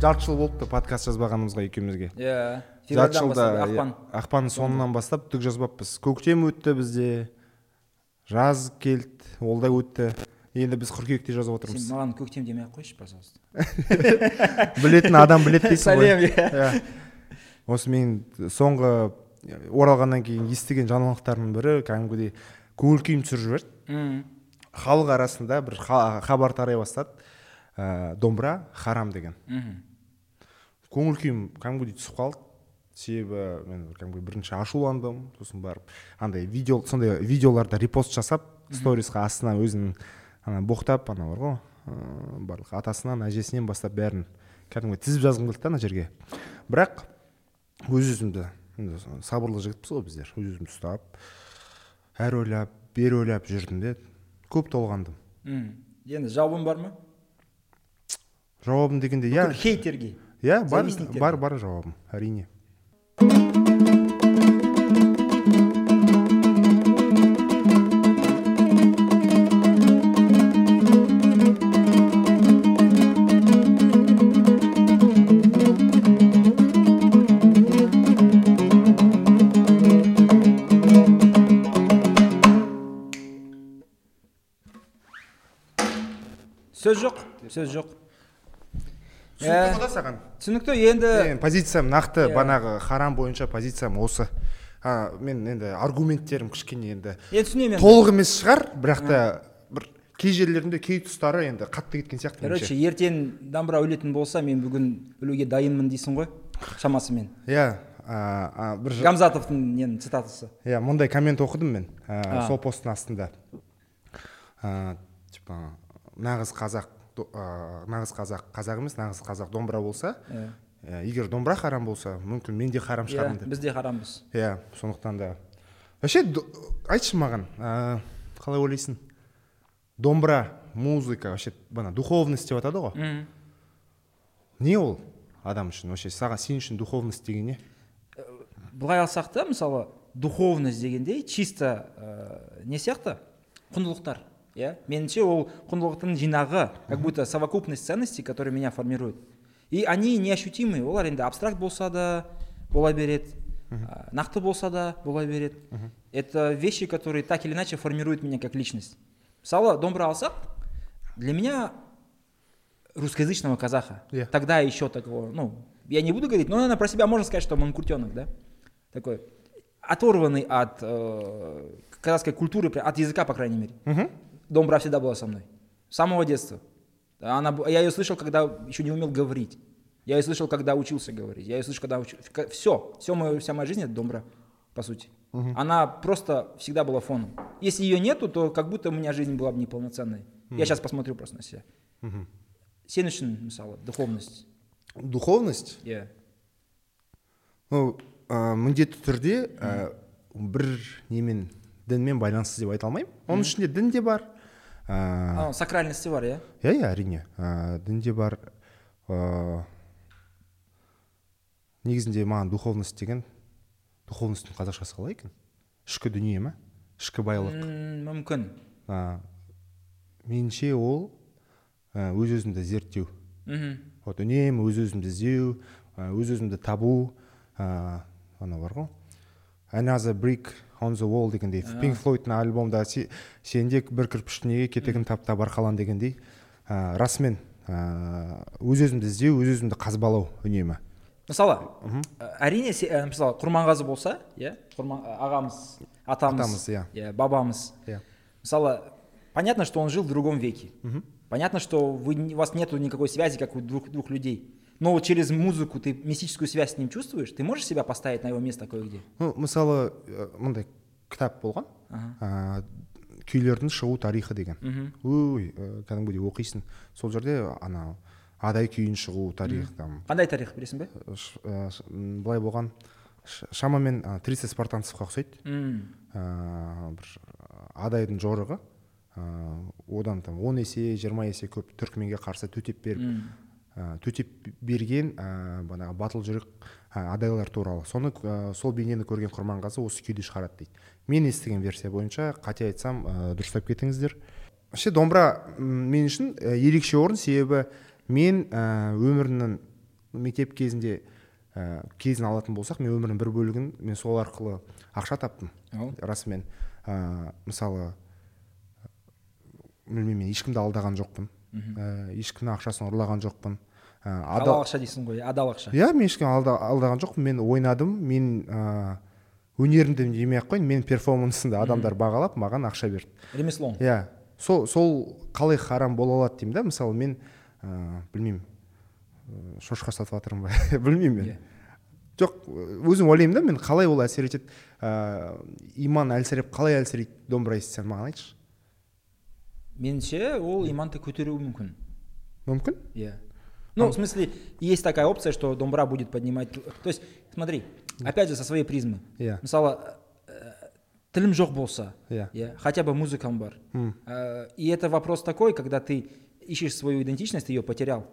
жарты жыл болыпты подкаст жазбағанымызға екеумізге. Иә жарты февральдан жылда иә, ақпан. ақпанның соңынан бастап түк жазбаппыз. Көктем өтті бізде жаз келді ол да өтті. Енді біз қыркүйекте жазып сен отырмыз маған көктем демей ақ қойшы пожалуйста. Білетін адам біледі дейсің ғой. Иә. Иә. Осы мен соңғы оралғаннан кейін естіген жаңалықтардың бірі кәдімгідей көңіл күйім түсіріп жіберді. Халық арасында бір ха- хабар тарай бастады. Ә, домбыра харам деген. Мгм. Көңіл күйім кәдімгідей түсіп қалды. Себебі мен кәдімгі бірінші ашуландым. Сосын барып андай видео сондай видеоларды репост жасап сторисқа астына өзін ана боқтап ана бар ғой ыыы, барлық атасынан әжесінен бастап бәрін кәдімгі тізіп жазғым келді да ана жерге. Бірақ өз өзімді енді сабырлы жігітпіз ғой біздер өз өзімді ұстап әрі ойлап бері ойлап жүрдім де көп толғандым. Енді жауабың бар ма? Жауабым дегенде иә. хейтерге. Иә бар бар бар жауабым әрине сөз жоқ сөз жоқ. Түсінікті ғой да саған түсінікті. Енді мен позициям нақты Иә. банағы харам бойынша позициям осы. А, мен енді аргументтерім кішкене енді енді түсінемін толық емес шығар бірақ та бір кей жерлерінде кей тұстары енді қатты кеткен сияқты короче ертең домбыра өлетін болса мен бүгін өлуге дайынмын дейсің ғой шамасымен. Иә бір гамзатовтың ненің цитатасы. Иә мындай коммент оқыдым мен сол посттың астында. А, типа нағыз қазақ нағыз қазақ қазақ емес нағыз қазақ домбыра болса Иә. ә, егер домбыра харам болса мүмкін мен де харам шығармын иә деп. біз де харамбыз иә сондықтан да. Вообще айтшы маған ә, қалай ойлайсың? Домбыра музыка вообще бана духовность деп жатады ғой. Мгм. не ол адам үшін вообще саған сен үшін духовность деген не? Былай алсақ та мысалы духовность дегенде чисто ә, не сияқты? Құндылықтар. иә меніңше ол құндылықтың жинағы как будто совокупность ценностей которые меня формируют и они неощутимые олар енді абстракт болса да бола береді ә, нақты болса да бола береді это вещи которые так или иначе формируют меня как личность мысалы домбыра алсақ для меня русскоязычного казаха. Иә. Тогда еще такого, ну, я не буду говорить, но, наверное, про себя можно сказать, что манкуртенок, да? Такой оторванный от э, казахской культуры, от языка, по крайней мере. Мгм. Домбра всегда была со мной. С самого детства. Она, б- я ее слышал, когда еще не умел говорить. Я ее слышал, когда учился говорить. Я ее слышал, когда учился. Все, все мое, вся моя жизнь это домбра, по сути. Она просто всегда была фоном. Если ее нету, то как будто у меня жизнь была бы неполноценной. Я сейчас посмотрю просто на себя. Мгм. сен үшін мысалы духовность духовность иә ну ә, міндетті түрде ә, бір немен дінмен байланысты деп айта алмаймын оның ішінде дін де бар а, сакральности бар иә иә иә әрине ә, дінде бар ә, негізінде маған духовность деген духовностьтың қазақшасы қалай екен. Ішкі дүние ма ішкі байлық. Мүмкін. Ә, меніңше ол өз өзімді зерттеу. Мхм. Вот үнемі өз өзімді іздеу өз өзімді табу ә, анау бар ғой. Another brick on the wall дегендей пинк флойдтың альбомда се- сенде бір кірпіш неге кетігін тап та барқалан дегендей ә, расымен ә, өз өзімді іздеу өз өзімді қазбалау үнемі. Мысалы ә, әрине ә, мысалы құрманғазы болса иә құрман ә, ағамыз атамыз иә. иә бабамыз. Иә. Мысалы понятно что он жил в другом веке. Понятно что вы, у вас нету никакой связи как у двух, двух людей. Но вот через музыку ты мистическую связь с ним чувствуешь ты можешь себя поставить на его место кое-где? Ну мысалы ә, мындай кітап болған. Ә, күйлердің шығу тарихы деген. Ой ә, кәдімгідей оқисың. Сол жерде ана адай күйін шығу тарихы там. Қандай тарих білесің бе? М, былай болған. Шамамен 30 спартанцевқа ұқсайды. Ә, бір адайдың жорығы одан там 10 есе 20 есе көп түркменге қарсы төтеп беріп. Төтеп берген ә, бағанағы батыл жүрек ә, адайлар туралы. Соны ә, сол бейнені көрген құрманғазы осы күйді шығарады дейді. Мен естіген версия бойынша қате айтсам ә, дұрыстап кетіңіздер. Вообще домбыра мен үшін ә, ерекше орын. Себебі мен ә, өмірімнің мектеп кезінде ә, кезін алатын болсақ мен өмірімнің бір бөлігін мен сол арқылы ақша таптым. Ау. расымен ә, мысалы білмеймін мен ешкімді алдаған жоқпын. Ә, ешкімнің ақшасын ұрлаған жоқпын. Ә, адал ақша дейсің ғой адал ақша. Иә мен ешкім алда, алдаған жоқпын. Мен ойнадым мен ә, өнерімді демей ақ қояйын. Менің перформансымды адамдар бағалап маған ақша берді. Ремеслоң? Иә. Сол сол қалай харам бола алады деймін да. Мысалы мен ә, білмеймін шошқа сатып жатырмын ба? Білмеймін мен. Иә. жоқ өзім ойлаймын да мен қалай ол әсер етеді? Ә, иман әлсіреп қалай әлсірейді? Домбыра естісең маған айтшы. Меніңше ол иманды көтеруі мүмкін. Мүмкін? Иә. Ну в смысле есть такая опция что домбра будет поднимать то есть смотри опять же со своей призмы иә мысалы ә, тілім жоқ болса иә иә хотя бы музыкам бар. Э, и это вопрос такой когда ты ищешь свою идентичность ты ее потерял.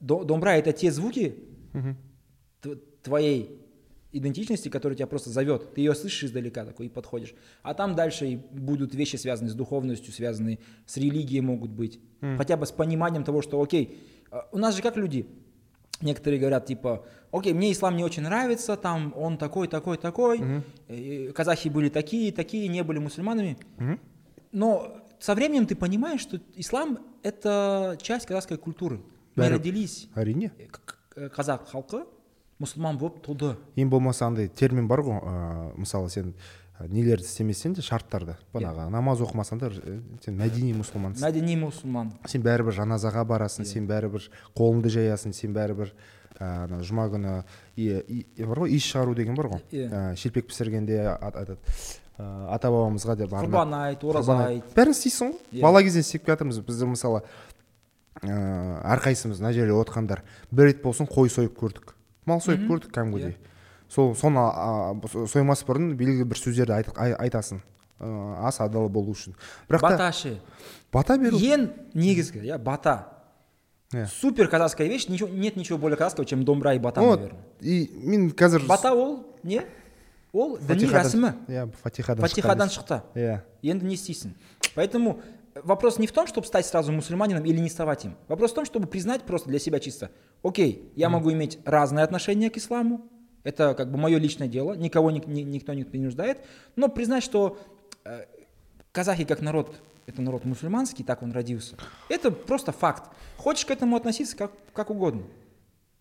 До- домбра это те звуки т- твоей идентичности, которая тебя просто зовет. Ты ее слышишь издалека такой и подходишь. А там дальше и будут вещи, связанные с духовностью, связанные с религией могут быть. Хотя бы с пониманием того, что окей, э, у нас же как люди, некоторые говорят типа, окей, мне ислам не очень нравится, там он такой, такой, такой, э, казахи были такие, такие, не были мусульманами. Мгм. Но со временем ты понимаешь, что ислам это часть казахской культуры. Мы родились әрине к- к- қазақ халқы мұсылман болып туды ең болмаса андай термин бар ғой ә, мысалы сен нелерді істемесең де шарттарды бағанағы намаз оқымасаң да ә, сен мәдени мұсылмансың мәдени мұсылман. Сен бәрібір жаназаға барасың Иә. сен бәрібір қолыңды жаясың сен бәрібір ә, ана жұма күні бар ғой иіс шығару деген бар ғой. Иә. ә, шелпек пісіргенде айтады ә, ата бабамызға деп құрбан айт ораза айт. бәрін істейсің ғой. Иә. бала кезден істеп келе жатырмыз бізде мысалы ә, әрқайсымыз мына жерде отырғандар. Бір рет болсын қой сойып көрдік. Мал сойып көрдік кәдімгідей. сол соны а, а, соймас бұрын белгілі бір сөздерді айт, ай- айтасың ә, ас адал болу үшін бірақ та баташы бата беру ең негізгі иә бата Иә. супер казахская вещь ничего, нет ничего более казахского чем домбра и бата вот наверное и мен қазір бата ол не ол діни Фатихадан- рәсімі иә фатихадан фатихадан шыққан шықты иә енді не істейсің поэтому вопрос не в том чтобы стать сразу мусульманином или не ставать им вопрос в том чтобы признать просто для себя чисто окей я могу иметь разное отношение к исламу это как бы мое личное дело никого ни- ни- никто не принуждает. Но признать что э, казахи как народ это народ мусульманский так он родился это просто факт. Хочешь к этому относиться как, как угодно.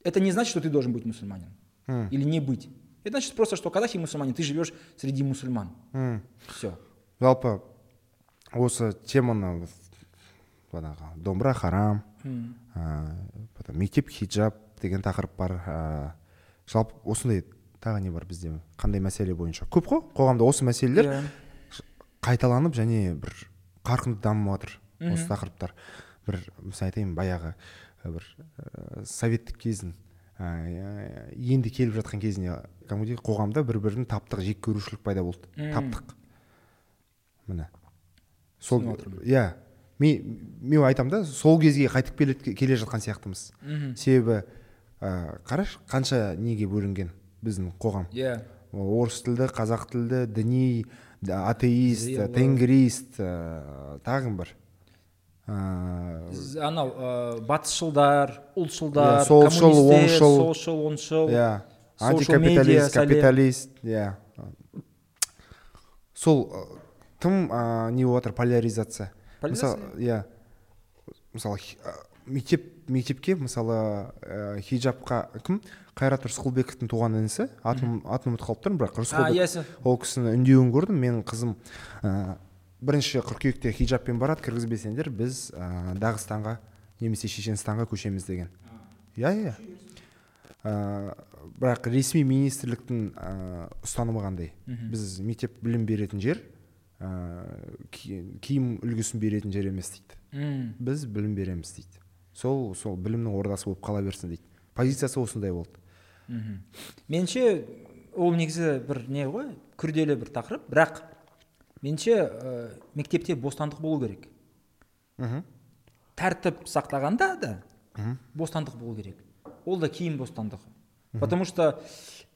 Это не значит что ты должен быть мусульманином М. или не быть. Это значит просто что казахи мусульмане ты живешь среди мусульман. М. все жалпы осы теманы бағанағы домбыра харам ә, потом мектеп хиджаб деген тақырып бар ә, жалпы осындай тағы не бар бізде? Қандай мәселе бойынша? Көп қой қоғамда осы мәселелер Иә. қайталанып және бір қарқынды дамып жатыр осы тақырыптар. Бір мысалы айтайын баяғы бір ә, советтік кездің ә, енді келіп жатқан кезіне кәдімгідей қоғамда бір бірін таптық жек көрушілік пайда болды. Мм. таптық. Міне. Сол иә. Мен мен айтамын да сол кезге қайтып келе, келе жатқан сияқтымыз. Мхм себебі ә, қарашы қанша неге бөлінген біздің қоғам? Иә. Орыс тілді қазақ тілді діни атеист тенгрист ә, тағы бір З- анау ә, батысшылдар ұлтшылдар Иә, солшыл, оңшыл. солшыл оңшыл иә антикапиталист капиталист иә. Сол тым не болып жатыр поляризация? Мысалы иә. Мысалы мектеп мектепке мысалы ә, хиджабқа кім? Қайрат рысқұлбековтың туған інісі. Атын атын ұмытып қалып тұрмын бірақ рысқұлбек ол кісіні үндеуін көрдім. Менің қызым ә, бірінші қыркүйекте хиджабпен барады кіргізбесеңдер біз ә, дағыстанға немесе шешенстанға көшеміз деген. Иә иә. Ә, бірақ ресми министрліктің ә, ұстанымы қандай? Біз мектеп білім беретін жер ә, ки- киім үлгісін беретін жер емес дейді. Біз білім береміз дейді. Сол сол білімнің ордасы болып қала берсін дейді. Позициясы осындай болды. Мхм. меніңше ол негізі бір не ғой күрделі бір тақырып. Бірақ меніңше ә, мектепте бостандық болу керек. Мхм. Тәртіп сақтағанда да бостандық болу керек. Ол да киім бостандығы потому что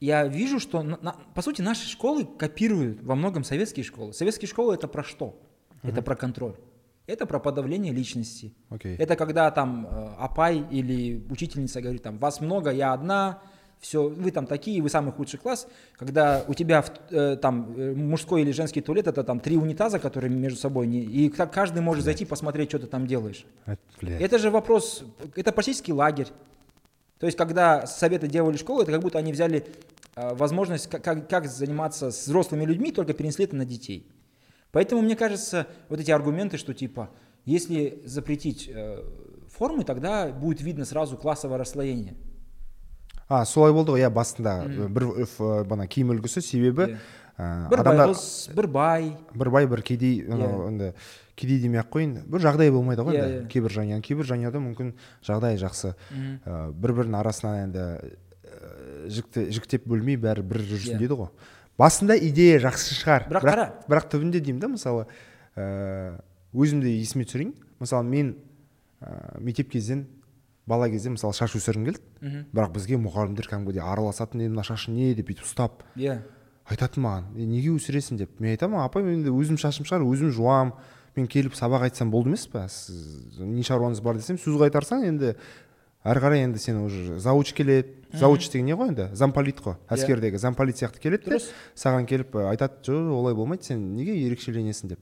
я вижу что на- на- по сути наши школы копируют во многом советские школы. Советские школы это про что? Это про контроль. Это про подавление личности. окей Это когда там э, апай или учительница говорит там, вас много, я одна, все, вы там такие, вы самый худший класс. Когда у тебя э, там э, мужской или женский туалет, это там три унитаза, которые между собой, не, и ка- каждый может зайти посмотреть, что ты там делаешь. Это, блядь. Это же вопрос, это практически лагерь. То есть, когда советы делали школу, это как будто они взяли э, возможность, как, как- как заниматься с взрослыми людьми, только перенесли это на детей. Поэтому, мне кажется, вот эти аргументы, что типа, если запретить э, формы, тогда будет видно сразу классовое расслоение. а солай болды ғой иә басында бір ф- бана киім үлгісі себебі Иә. ә, бір адамдар бір бай. бір бай бір кедей анау енді кедей демей ақ қояйын бір жағдай болмайды ғой Иә, енді иә. кейбір жанұя кейбір жанұяда мүмкін жағдай жақсы ә, бір бірінің арасынан енді жікті, жіктеп бөлмей бәрі бір жүрсін Иә. дейді ғой басында идея жақсы шығар. Бірақ қара. бірақ түбінде деймін да мысалы ә, өзімді есіме түсірейін. Мысалы мен ә, мектеп кезден бала кезде мысалы шаш өсіргім келді. Бірақ бізге мұғалімдер кәдімгідей араласатын еді мына шашың не деп бүйтіп ұстап Иә. айтатын маған «Е, неге өсіресің? деп. Мен айтамын апай енді өзім шашым шығар өзім жуам. Мен келіп сабақ айтсам болды емес па сіз не шаруаңыз бар? десем сөз қайтарсаң енді әрі қарай енді сен уже зауч келеді зауч деген не ғой енді? Замполит қой. Әскердегі замполит сияқты келеді де Дұрыс. саған келіп ә, айтады жоқ олай болмайды сен неге ерекшеленесің? деп.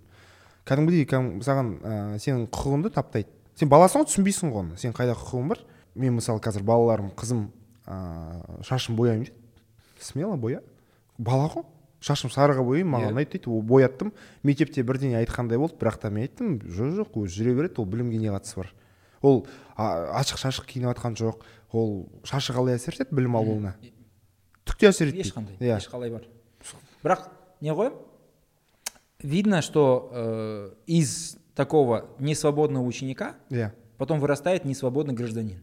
Кәдімгідей кәдім- саған ә, сенің құқығыңды таптайды. Сен баласың ғой түсінбейсің ғой оны. Сен қайда құқығың бар? Мен мысалы қазір балаларым қызым ә, шашын бояймын дейді. Смело боя. Бала ғой шашым сарыға бояймын маған Иә. ұнайды дейді. Ол бояттым. Мектепте бірдеңе айтқандай болды бірақ та мен айттым. Жоқ жоқ өзі жүре береді ол білімге не қатысы бар? ол а, ашық шашық киініп жатқан жоқ ол шашы қалай әсер етеді білім алуына түк те әсер етпейді ешқандай иә ешқалай бар бірақ не ғой видно что э, из такого несвободного ученика иә потом вырастает несвободный гражданин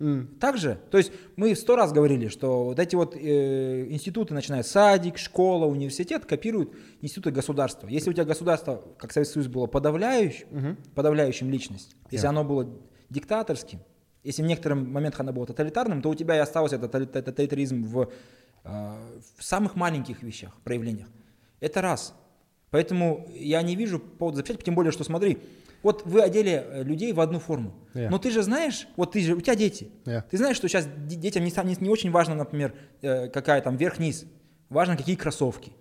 М, также то есть мы сто раз говорили что вот эти вот э, институты начиная с садик школа университет копируют институты государства если у тебя государство как Советский Союз было подавляющим подавляющим личность если Yeah. оно было диктаторским если в некотором моментах оно было тоталитарным то у тебя и остался этот тотали- тоталитаризм в, э, в самых маленьких вещах проявлениях это раз поэтому я не вижу повода запрещать тем более что смотри вот вы одели э, людей в одну форму Yeah. но ты же знаешь вот ты же у тебя дети Yeah. ты знаешь, что сейчас де- детям не, не, не очень важно, например, э, какая там верх-низ. Важно, какие кроссовки.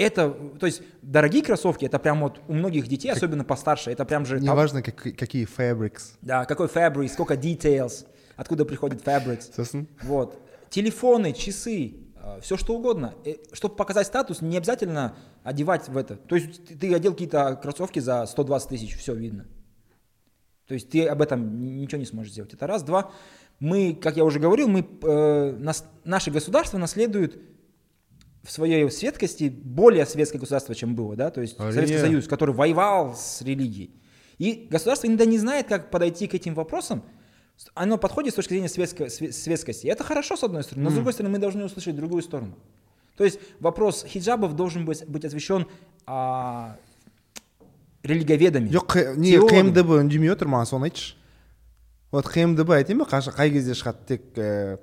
Это, то есть, дорогие кроссовки, это прям вот у многих детей, особенно постарше, это прям же... там- неважно как- какие fabrics да, какой fabric, сколько details, откуда приходит fabrics. сосын Вот. Телефоны, часы, все что угодно. Чтобы показать статус, не обязательно одевать в это. То есть ты, ты одел какие-то кроссовки за 120 тысяч, все видно. То есть ты об этом ничего не сможешь сделать. Это раз. Два. Мы, как я уже говорил, мы, э, нас, наше государство наследует в своей светкости более светское государство, чем было, да, то есть А, Советский. Союз, который воевал с религией. И государство иногда не знает, как подойти к этим вопросам. Оно подходит с точки зрения светско- све- светскости. Это хорошо, с одной стороны, но с другой стороны, мы должны услышать другую сторону. То есть вопрос хиджабов должен быть, быть освещен а, религиоведами. жоқ қе- не теологами. қмдб үндемей отыр маған соны айтшы вот қмдб айтайын ба қаш- қай кезде шығады тек ә,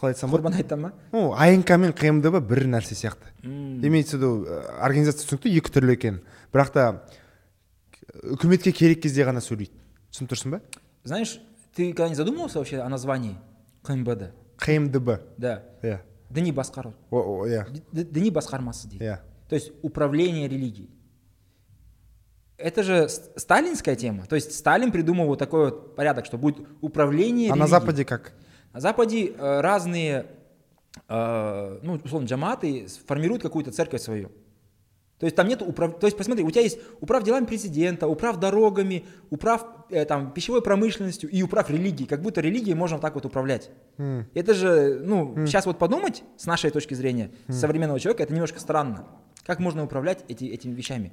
қалай айтсам болады құрбан айта ма ну анк мен қмдб бір нәрсе сияқты имеется в виду ә, организация түсінікті екі түрлі екен бірақ та үкіметке керек кезде ғана сөйлейді түсініп тұрсың ба Знаешь, ты когда-нибудь задумывался вообще о названии КМБД? қмдб Да. иә Діни басқару. Иә Д- Діни басқармасы дейді. иә То есть управление религией. Это же сталинская тема. То есть Сталин придумал вот такой вот порядок, что будет управление а на западе как На Западе э, разные, э, ну, условно, джаматы формируют какую-то церковь свою. То есть там нет управ... То есть посмотри, у тебя есть управ делами президента, управ дорогами, управ э, там, пищевой промышленностью и управ религией. Как будто религией можно так вот управлять. М. Это же, ну, сейчас вот подумать, с нашей точки зрения, современного человека, это немножко странно. Как можно управлять эти, этими вещами?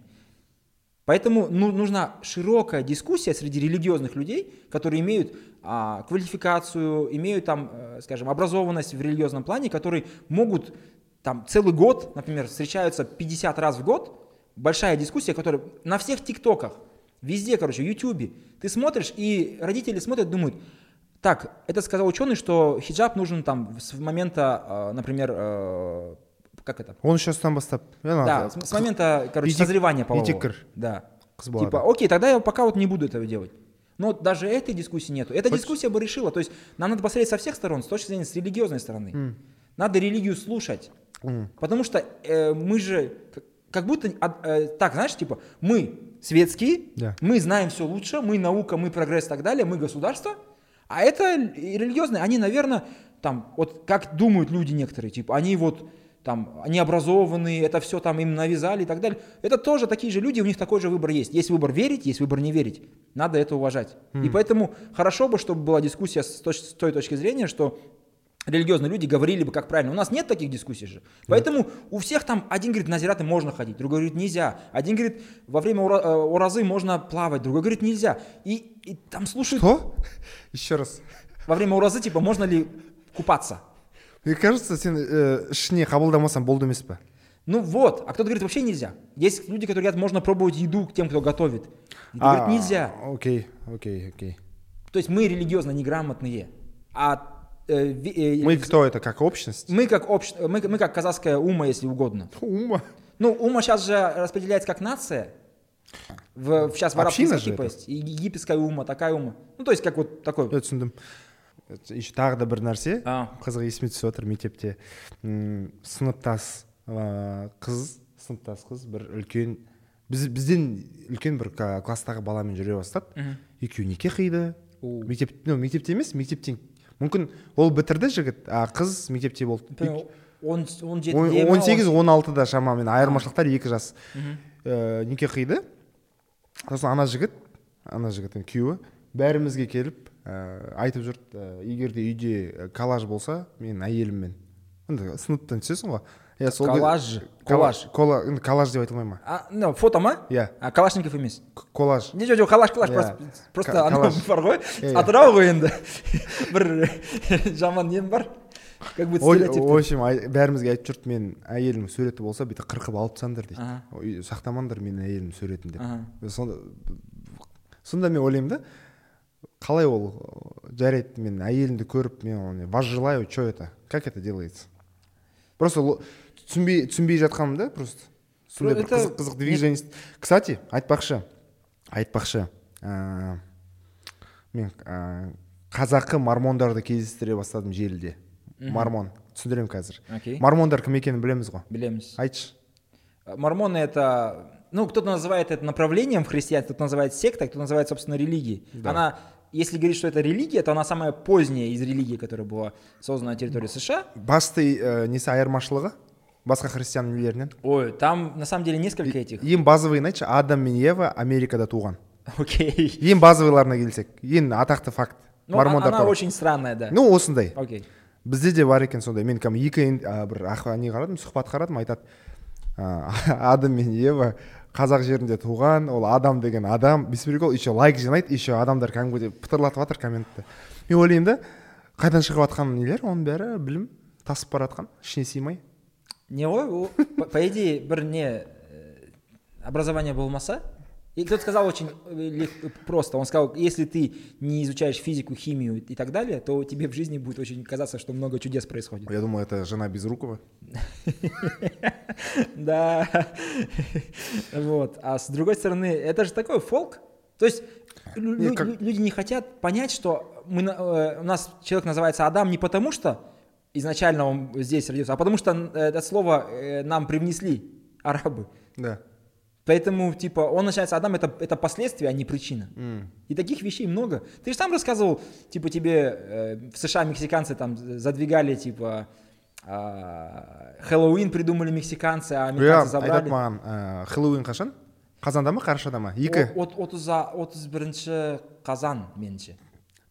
Поэтому ну, нужна широкая дискуссия среди религиозных людей, которые имеют а, квалификацию, имеют там, э, скажем, образованность в религиозном плане, которые могут там целый год, например, встречаются 50 раз в год, большая дискуссия, которая на всех тиктоках, везде, короче, в ютубе, ты смотришь, и родители смотрят, думают, так, это сказал ученый, что хиджаб нужен там с момента, э, например, э, как это, он үші жастан бастап да, с, с момента, короче, Етек- созревания полового. етеккір. Да. Типа, окей, тогда я пока вот не буду этого делать. Но даже этой дискуссии нету. Эта Хоть- дискуссия бы решила. То есть нам надо посмотреть со всех сторон, с точки зрения с религиозной стороны. Надо религию слушать. М. Потому что э, мы же как, будто а, э, так, знаешь, типа мы светские, Да. мы знаем все лучше, мы наука, мы прогресс и так далее, мы государство, а это религиозные, они, наверное, там вот как думают люди некоторые, типа они вот там они образованные, это все там им навязали и так далее. Это тоже такие же люди, у них такой же выбор есть. Есть выбор верить, есть выбор не верить. Надо это уважать. И поэтому хорошо бы, чтобы была дискуссия с, точ- с той точки зрения, что религиозные люди говорили бы, как правильно. У нас нет таких дискуссий же. Поэтому у всех там один говорит, на зираты можно ходить, другой говорит, нельзя. Один говорит, во время ура- э, уразы можно плавать, другой говорит, нельзя. И, и там слушают, что еще раз во время уразы, типа, можно ли купаться. Мне кажется сен э, ішіне қабылдамасаң болды емес па Ну вот, а кто-то говорит, вообще нельзя. Есть люди, которые говорят, можно пробовать еду тем, кто готовит. И А, говорят, нельзя. окей окей окей То есть мы религиозно неграмотные, а э, э, мы кто это как общность мы как общ... мы, мы как казахская ума, если угодно. ума Ну, ума сейчас же распределяется как нация. В, сейчас в арабском Община языке это. есть. Египетская ума, такая ума. Ну, то есть как вот такой. Түсіндім еще тағы да бір нәрсе. Қызық есіме түсіп отыр мектепте. М, сыныптас қыз сыныптас қыз бір үлкен біз бізден үлкен бір класстағы баламен жүре бастады екеуі неке қиды. Мектеп ну мектепте емес мектептен мүмкін ол бітірді жігіт а қыз мектепте болды. Он, он жетіде сегіз он- алтыда шамамен айырмашылықтар екі жас. Ә, неке қиды. Сосын ана жігіт ана жігіттің күйеуі бәрімізге келіп айтып жүрді ә, егер де үйде ә, коллаж болса мен әйеліммен. Енді сыныптан түсесің ғой. Иә сол Коллаж коллаж. енді коллаж деп айтылмай ма А, ну, фото ма? иә. Калашников емес. коллаж. Не жоқ, жоқ, қалаш, қалаш, Иә. просто, анау бар ғой, атырау ғой енді. Бір жаман нем бар. Как будто стереотип. в общем бәрімізге айтып жүрді мен әйелімнің суреті болса бүйтіп қырқып алып тастаңдар дейді. Сақтамаңдар менің әйелімнің суретін деп. Сонда сонда мен ойлаймын да қалай ол э, жарайды мен әйелімді көріп мен оны вас желаю что это? Как это делается? Просто түсінбей түсінбей жатқанмын да просто. Сондай бір қызық қызық движение кстати айтпақшы айтпақшы ә, мен ә, қазақы мормондарды кездестіре бастадым желіде. Мормон. Түсіндіремін қазір. Окей. мормондар кім екенін білеміз ғой. Білеміз. айтшы. Мормоны это, ну, кто-то называет это направлением в христианстве, кто-то называет сектой, кто называет, собственно, религией. Да. Она, если говорить, что это религия, то она самая поздняя из религий, которая была создана на территории США. басты ә, несі айырмашылығы басқа христиан нелерінен Ой, там на самом деле несколько этих. ең базовыйын айтшы адам мен ева америкада туған Окей. ең базовыйларына келсек ең атақты факт Ну, мормондар она очень странная, да. ну осындай Окей. бізде де бар екен сондай мен кәдімгі екі а, бір ақ- не қарадым сұхбат қарадым айтады ә, адам мен ева қазақ жерінде туған ол адам деген адам. Без прикол еще лайк жинайды еще адамдар кәдімгідей пытырлатып жатыр комментті. Мен ойлаймын да қайдан шығып жатқан нелер оның бәрі білім тасып бара жатқан ішіне сыймай. Не ғой, по идее, бір не э, образование болмаса, и кто-то сказал очень э, лег- просто, он сказал, если ты не изучаешь физику, химию и так далее, то тебе в жизни будет очень казаться, что много чудес происходит. я думал это жена безрукова Да. Вот. А с другой стороны, это же такой фолк. То есть люди не хотят понять, что мы, э, у нас человек называется Адам не потому, что изначально он здесь родился, а потому что э, это слово э, нам привнесли арабы. да Поэтому, типа, он начинается Адам, это, это последствие, а не причина. М. И таких вещей много. Ты же сам рассказывал, типа, тебе э, в США мексиканцы там задвигали, типа, Хэллоуин придумали мексиканцы, а американцы айтады забрали. маған ә, хэллоуин қашан қазанда ма қарашада ма? Екі отыз бірінші қазан меніңше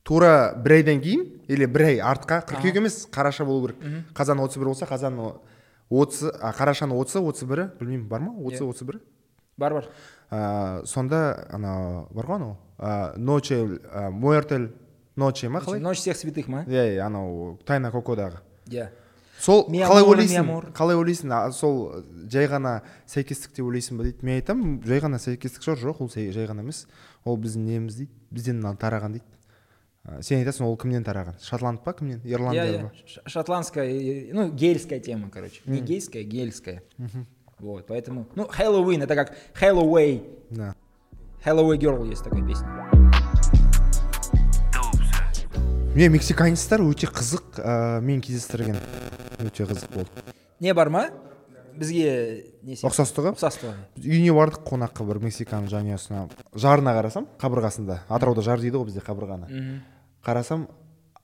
тура бір айдан кейін или бір ай артқа қыркүйек емес? Қараша болу керек. Қазан отыз бір болса қазан отыз а қарашаның отызы отыз бірі? Білмеймін бар ма? Отызы отыз бірі? Бар бар. Ә, сонда ана бар ғой анау? Ә, ночи ә, муэртель ночи ма қалай? ночь всех святых ма? Иә иә анау тайна кокодағы. Иә. Сол қалай ойлайсың? қалай ойлайсың? Сол жай ғана сәйкестік деп ойлайсың ба дейді? Мен айтамын жай ғана сәйкестік шығар. Жоқ ол жай ғана емес. Ол біздің неміз дейді. Бізден тараған дейді. Сен айтасың ол кімнен тараған? Шотланд па кімнен? Иә ирландия иә. Ба Ш- шотландская ну гельская тема короче. Не гейская гельская вот поэтому ну Хэллоуин это как Хэллоуэй. Да. Hello Girl есть такая песня. мне мексиканецтер өте қызық ә, мен кездестірген өте қызық болды не бар ма бізге не сияқты? ұқсастығы ұқсастығы үйіне бардық қонаққа бір мексикан жанұясына жарына қарасам қабырғасында. Атырауда жар дейді ғой бізде қабырғаны. Қарасам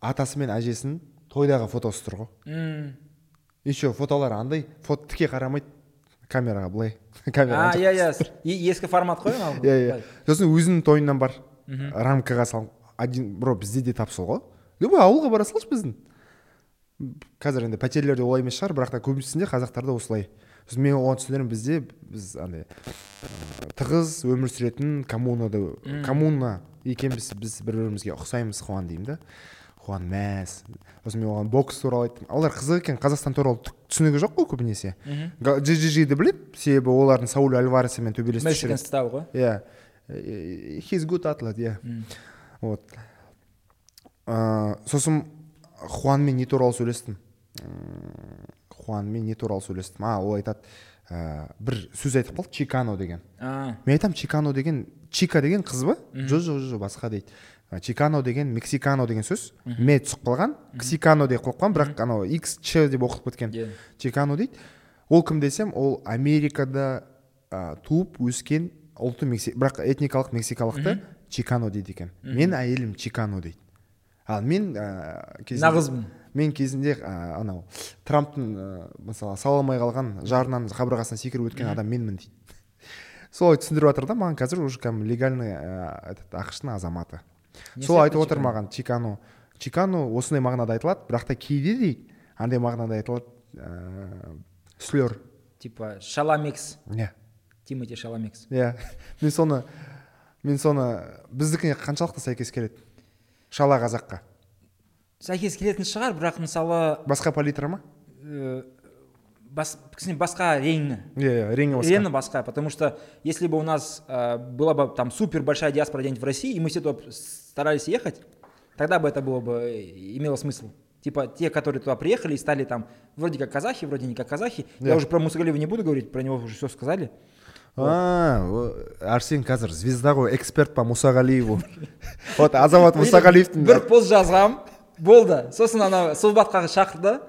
атасы мен әжесінің тойдағы фотосы тұр ғой. Еще фотолары андай фото тіке қарамайды камераға былай а камераға иә иә. Ескі формат қой анау иә иә. Сосын өзінің тойынан бар. Рамкаға салып один бро бізде де тап сол ғой. Любой ауылға бара салшы біздің. Қазір енді пәтерлерде олай емес шығар бірақ та көбісінде қазақтарда осылай. Сосын мен оған түсіндіремін бізде біз андай тығыз өмір сүретін коммунада коммуна екенбіз біз бір бірімізге ұқсаймыз қуан деймін да. Қуан мәз сосын мен оған бокс туралы айттым. Олар қызық екен қазақстан туралы түк түсінігі жоқ қой көбінесе. Джиджиді біледі себебі олардың сауль альваресімен төбелесіп мексикан жүреді стайл ғой. Иә he's good athlete иә вот. Ыыы сосын хуанмен не туралы сөйлестім. Хуанмен не туралы сөйлестім. А ол айтады ә, бір сөз айтып қалды чикано деген. А. Мен айтамын чикано деген чика деген қыз ба? Жоқ жоқ жоқ басқа дейді. Чикано деген мексикано деген сөз. Ме түсіп қалған. Ксикано деп қойып қойған бірақ анау x ч деп оқып кеткен. Иә. Чикано дейді. Ол кім десем ол америкада ә, туып өскен ұлты бірақ этникалық мексикалықты чикано дейді екен. Мен әйелім чикано дейді. Ал мен ә, кезінде- нағызбын. мен кезінде ә, анау трамптың ә, мысалы сала алмай қалған жарынан қабырғасынан секіріп өткен адам менмін дейді. Солай түсіндіріп жатыр да маған қазір уже кәдімгі легальный ә, этот ақштың азаматы. Сол айтып отыр маған чикано чикано осындай мағынада айтылады бірақ та кейде дейді андай мағынада айтылады ә, слер типа шаламикс иә тимати шаламикс иә. Мен соны мен соны біздікіне қаншалықты сәйкес келеді? Шала қазаққа. Сәйкес келетін шығар бірақ мысалы басқа палитра ма? Э, бас, кісіне басқа реңі иә иә реңі басқа Рена басқа, потому что если бы у нас э, была бы там супер большая диаспора где-нибудь в России, и мы все туда старались ехать, тогда бы это было бы э, имело смысл. Типа те, которые туда приехали и стали там вроде как казахи, вроде не как казахи. Да. Я уже про Мусагалиева не буду говорить, про него уже все сказали. а о- арсен қазір звезда ғой эксперт по мусағалиеву вот азамат мұсағалиевтің бір пост жазғам болды сосын ана сұхбатқа шақырды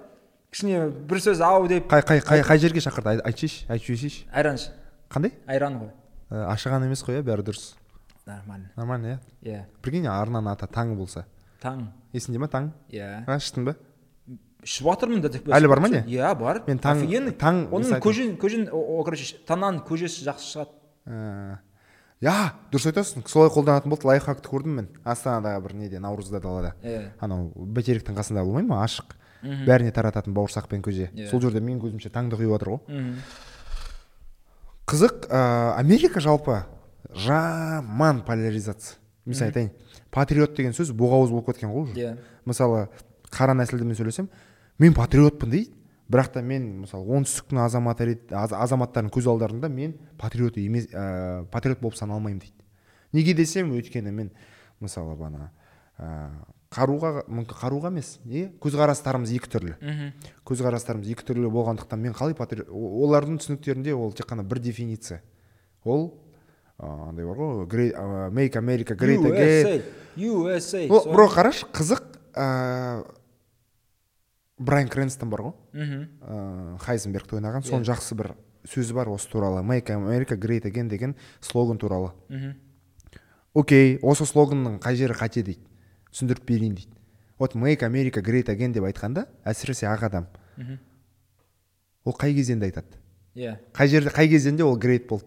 Кішкене бір сөз ау деп қай қай қай қай жерге шақырды? Ай- айтсайшы айтып жіберсейші айраншы. Қандай? Айран ғой. Ә, ашаған емес қой иә бәрі дұрыс. Нормально. Нормально иә? Иә. Прикинь арнаның аты таң болса. Таң. Есіңде ма таң? Иә. А іштің ба? Ішіп жатырмын сих пор Әлі бар ма не? иә бар. Мен таң- офигенный. таң оның мысалы- көжен короче таңнан көжесі жақсы шығады. Иә дұрыс айтасың. Солай қолданатын болды лайфхакты көрдім мен. Астанадағы бір неде наурызда далада. Иә анау бәйтеректің қасында болмай ма ашық? Мгм. бәріне тарататын бауырсақ пен көже. Иә. сол жерде менің көзімше таңды құйып жатыр ғой. Мхм. қызық ә, америка жалпы жаман поляризация. Мен айтайын патриот деген сөз боғауыз болып кеткен ғой уже. Иә. Мысалы қара нәсілдімен сөйлесем мен патриотпын дейді. Бірақ та мен мысалы оңтүстіктің азаматы рет- аз- азаматтарының көз алдарында мен патриот емес ә, патриот болып саналмаймын дейді. Неге десем өйткені мен мысалы бана ә, қаруға мүмкін қаруға емес не көзқарастарымыз екі түрлі. Мхм. көзқарастарымыз екі түрлі болғандықтан мен қалай патриот о- олардың түсініктерінде ол тек қана бір дефиниция. Ол андай бар ғой great, make america great again. USA бро қарашы қызық ә, брайан крэнстон бар ғой. Мхм. ә, хайзенбергті ойнаған. Соның Иә. жақсы бір сөзі бар осы туралы. Make america great again деген слоган туралы. Мхм. окей осы слоганның қай жері қате дейді? Түсіндіріп берейін дейді. Вот make america great again деп айтқанда әсіресе ақ адам. Мхм. ол қай кезеңде айтады? Иә. Қай жерде қай кезеңде ол грейт болды?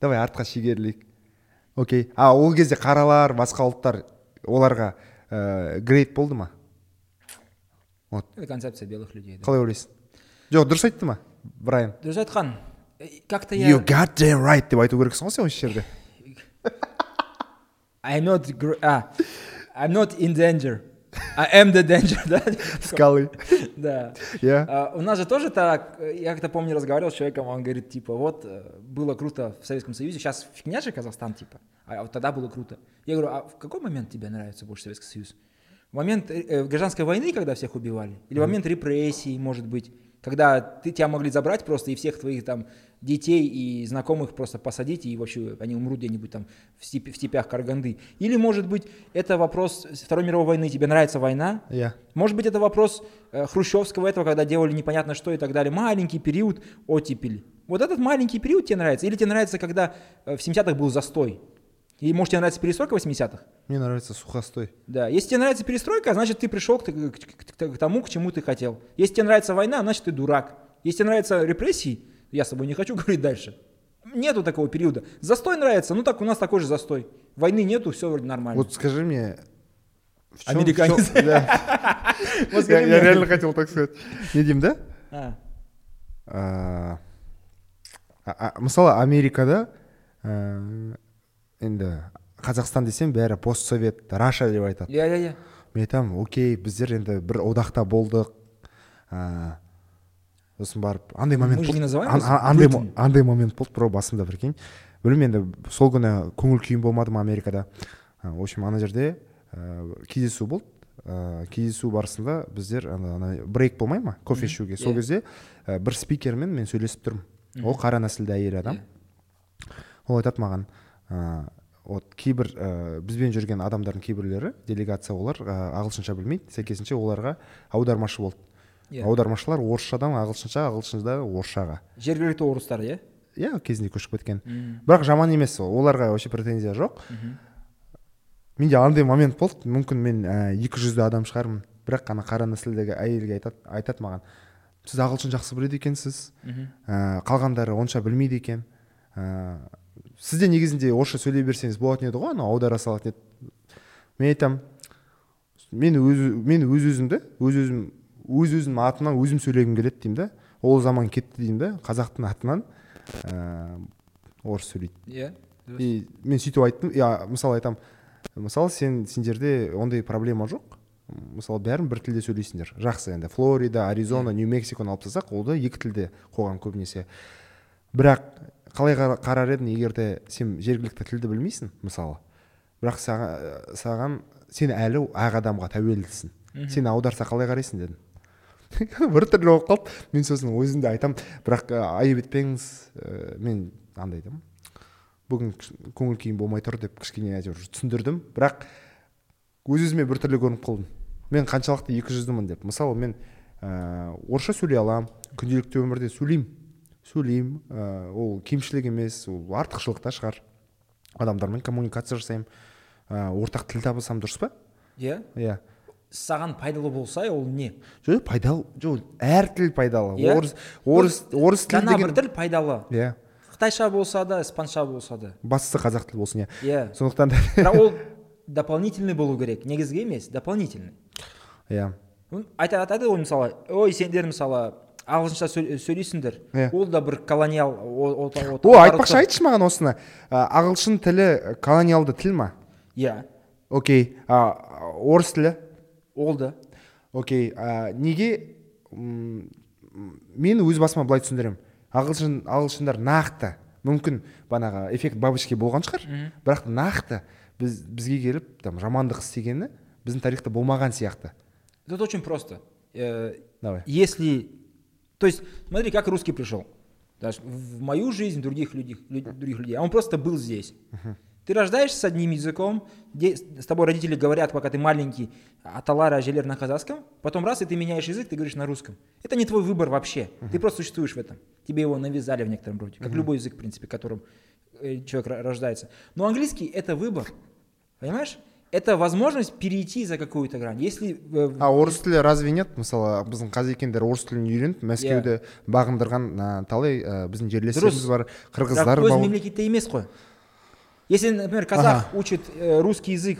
Давай артқа шегерілейік. Окей. А ол кезде қаралар басқа ұлттар оларға ә, грейт болды ма? Вот. Это концепция белых людей да. қалай ойлайсың? Жоқ дұрыс айтты ма брайан? Дұрыс айтқан. Э, как-то you я goddamn right деп айту керексің ғой сен осы жерде. I'm not а, I'm not in danger I am the danger да скалы да иә А, у нас же тоже так, я как-то помню, разговаривал с человеком, он говорит, типа, вот, э, было круто в Советском Союзе, сейчас фигня же Казахстан, типа, а вот тогда было круто. Я говорю, а в какой момент тебе нравится больше Советский Союз? В момент э, э, гражданской войны, когда всех убивали? Или в момент репрессий, может быть? когда ты тебя могли забрать просто и всех твоих там детей и знакомых просто посадить, и вообще они умрут где-нибудь там в, степи, в степях Караганды. Или, может быть, это вопрос Второй мировой войны, тебе нравится война? иә Может быть, это вопрос э, хрущевского этого, когда делали непонятно что и так далее. Маленький период оттепель. Вот этот маленький период тебе нравится? Или тебе нравится, когда э, в 70-х был застой? И может тебе нравится перестройка 80-х? мне нравится сухостой Да, если тебе нравится перестройка, значит ты пришел к, к- к- к тому, к чему ты хотел. Если тебе нравится война, значит ты дурак. Если тебе нравятся репрессии, я с тобой не хочу говорить дальше. Нету такого периода. Застой нравится, ну так у нас такой же застой. Войны нету, все вроде нормально. вот скажи мне в чём- Американец. в чём- да. Вот я, скажи я мне. реально хотел так сказать не деймін да А, ә, а- а- мысалы америкада ә, енді қазақстан десем бәрі постсовет раша деп айтады иә, иә, иә. мен айтамын окей біздер енді бір одақта болдық ә, сосын барып андай момент Мы не называем андай, андай момент болды бро басымда прикинь. Білмеймін енді сол күні көңіл күйім болмады ма америкада в общем ана жерде ә, кездесу болды ә, кездесу барысында біздер ана брейк болмай ма кофе ішуге. Сол кезде ә, бір спикермен мен сөйлесіп тұрмын. Ол қара нәсілді әйел адам. Ол айтады маған вот кейбір ә, бізбен жүрген адамдардың кейбіреулері делегация олар ә, ағылшынша білмейді. Сәйкесінше оларға аудармашы болды. Иә. аудармашылар орысшадан ағылшынша ағылшыншадан орысшаға. Жергілікті орыстар иә? Иә кезінде көшіп кеткен. Бірақ жаман емес ол оларға вообще претензия жоқ. Мгм. менде андай момент болды. Мүмкін мен ә, екі жүзді адам шығармын. Бірақ ана қара нәсілдегі әйелге айтады айтады маған сіз ағылшын жақсы біледі екенсіз. Ә, қалғандары онша білмейді екен ә, сіз де негізінде орысша сөйлей берсеңіз болатын еді ғой анау аудара салатын еді. Мен айтамын мен өз мен өз өзімді өз өзім өз өзім атынан өзім сөйлегім келеді деймін да ол заман кетті деймін да қазақтың атынан. Ә, орыс сөйлейді. Иә и мен сөйтіп айттым. Я мысалы айтамын мысалы сен сендерде ондай проблема жоқ. Мысалы бәрін бір тілде сөйлейсіңдер. Жақсы енді флорида аризона нью мексиконы алып тастасақ ол да екі тілде қоғам көбінесе. Бірақ қалай қара- қарар едің егер де сен жергілікті тілді білмейсің мысалы. Бірақ саған, саған сен әлі ақ адамға тәуелдісің. Сен аударса қалай қарайсың дедім біртүрлі болып қалды. Мен сосын өзімде айтамын бірақ айып етпеңіз ә, мен андай айтамын бүгін көңіл күйім болмай тұр деп кішкене әйтеуір түсіндірдім. Бірақ өз өзіме біртүрлі көрініп қалдым. Мен қаншалықты екі жүздімін деп. Мысалы мен ә, орысша сөйлей аламын күнделікті өмірде сөйлеймін. Сөйлеймін ә, ол кемшілік емес ол артықшылық та шығар. Адамдармен коммуникация жасаймын. Ә, ортақ тіл табысам дұрыс па? Иә. Иә. Саған пайдалы болса ол не? Жоқ пайдалы жоқ әр тіл пайдалы. Иә? орыс орыс орыс тіл дана бір деген тіл пайдалы. Иә. Қытайша болса да испанша болса да. Бастысы қазақ тілі болсын иә. Иә. Сондықтан да бірақ ол дополнительный болу керек негізгі емес дополнительный. Иә. Айта айтады ғой мысалы ой сендер мысалы ағылшынша сөй- сөйлейсіңдер Иә. ол да бір колониал о- айтпақшы айтшы маған осыны. Ағылшын тілі колониалды тіл ма? Иә. Окей. А, орыс тілі? Ол да. Окей ә, неге м, мен өз басыма былай түсіндіремін. Ағылшын ағылшындар нақты. Мүмкін бағанағы эффект бабочки болған шығар. Бірақ нақты. Біз бізге келіп там жамандық істегені біздің тарихта болмаған сияқты. Тут очень просто. Э, давай. если то есть смотри как русский пришел. Даже в мою жизнь других людей, лю- других людей. А он просто был здесь. ты рождаешься с одним языком где с тобой родители говорят пока ты маленький аталара желер на казахском потом раз и ты меняешь язык ты говоришь на русском это не твой выбор вообще ты просто существуешь в этом тебе его навязали в некотором роде как любой язык в принципе которым э, человек ра- рождается но английский это выбор понимаешь это возможность перейти за какую-то грань если э, в- а орыс тілі разве нет мысалы біздің қазекендер орыс тілін үйреніп мәскеуді бағындырған ә, талай ә, біздің жерлестеріміз Дұрыс. бар бірақ қырғыздар өз бау- мемлекетте емес қой если например казах учит э, русский язык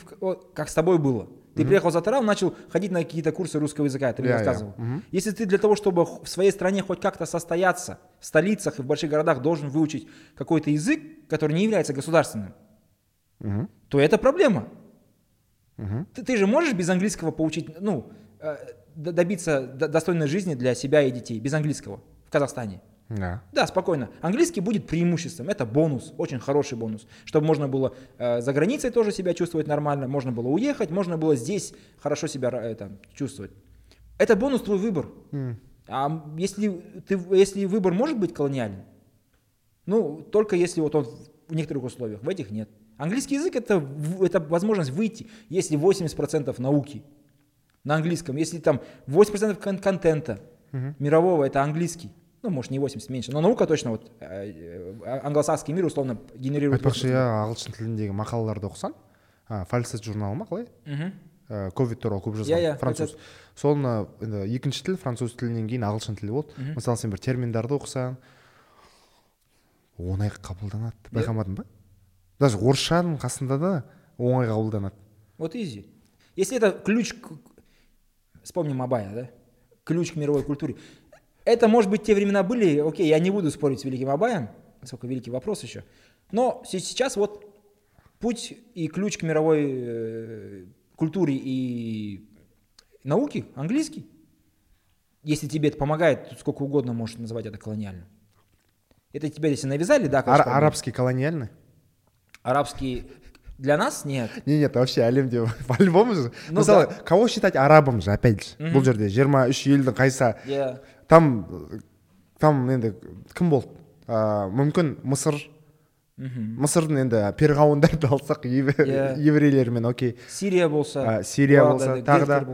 как с тобой было ты приехал за Тарау, начал ходить на какие-то курсы русского языка, Я- я. рассказывал. Мгм. Если ты для того, чтобы в своей стране хоть как-то состояться, в столицах и в больших городах должен выучить какой-то язык, который не является государственным, Мгм. то это проблема. Мгм. Ты, ты же можешь без английского получить, ну, э, добиться достойной жизни для себя и детей без английского в Казахстане. Да. Да, спокойно. Английский будет преимуществом. Это бонус, очень хороший бонус. Чтобы можно было э, за границей тоже себя чувствовать нормально, можно было уехать, можно было здесь хорошо себя э, там, чувствовать. Это бонус твой выбор. М. А если, ты, если выбор может быть колониальным, ну, только если вот он в некоторых условиях, в этих нет. Английский язык это, это возможность выйти, если 80% науки на английском, если там 80% кон- контента мирового это английский, ну, может, не 80, меньше, но наука точно вот э, э, англосакский мир условно генерирует. айтпақшы 80%. иә ағылшын тіліндегі мақалаларды оқысаң фальсет журналы ма қалай ә, ковид туралы көп жазған иә, француз соны енді екінші тіл француз тілінен кейін ағылшын тілі болды мысалы сен бір терминдарды оқысаң оңай қабылданады байқамадың ба даже орысшаның қасында да оңай қабылданады Вот изи. Если это ключ. Вспомним Абая, да? Ключ к мировой культуре. Это, может быть, те времена были, окей, я не буду спорить с великим Абаем, насколько великий вопрос еще. Но се- сейчас вот путь и ключ к мировой э, культуре и науке английский. Если тебе это помогает, тут сколько угодно можешь называть это колониальным. Это тебя если навязали, да, Ар- конечно, арабский колониальный арабский для нас нет. не нет вообще әлемде по-любому же Ну мысалы да. кого считать арабом же опять же бұл жерде жиырма үш елдің қайсысы Я... там там енді кім болды ә, мүмкін мысыр Мгм. мысырдың енді перғауындарды алсақ Иә. еврейлермен окей Сирия болса. Сирия болса, тағы да.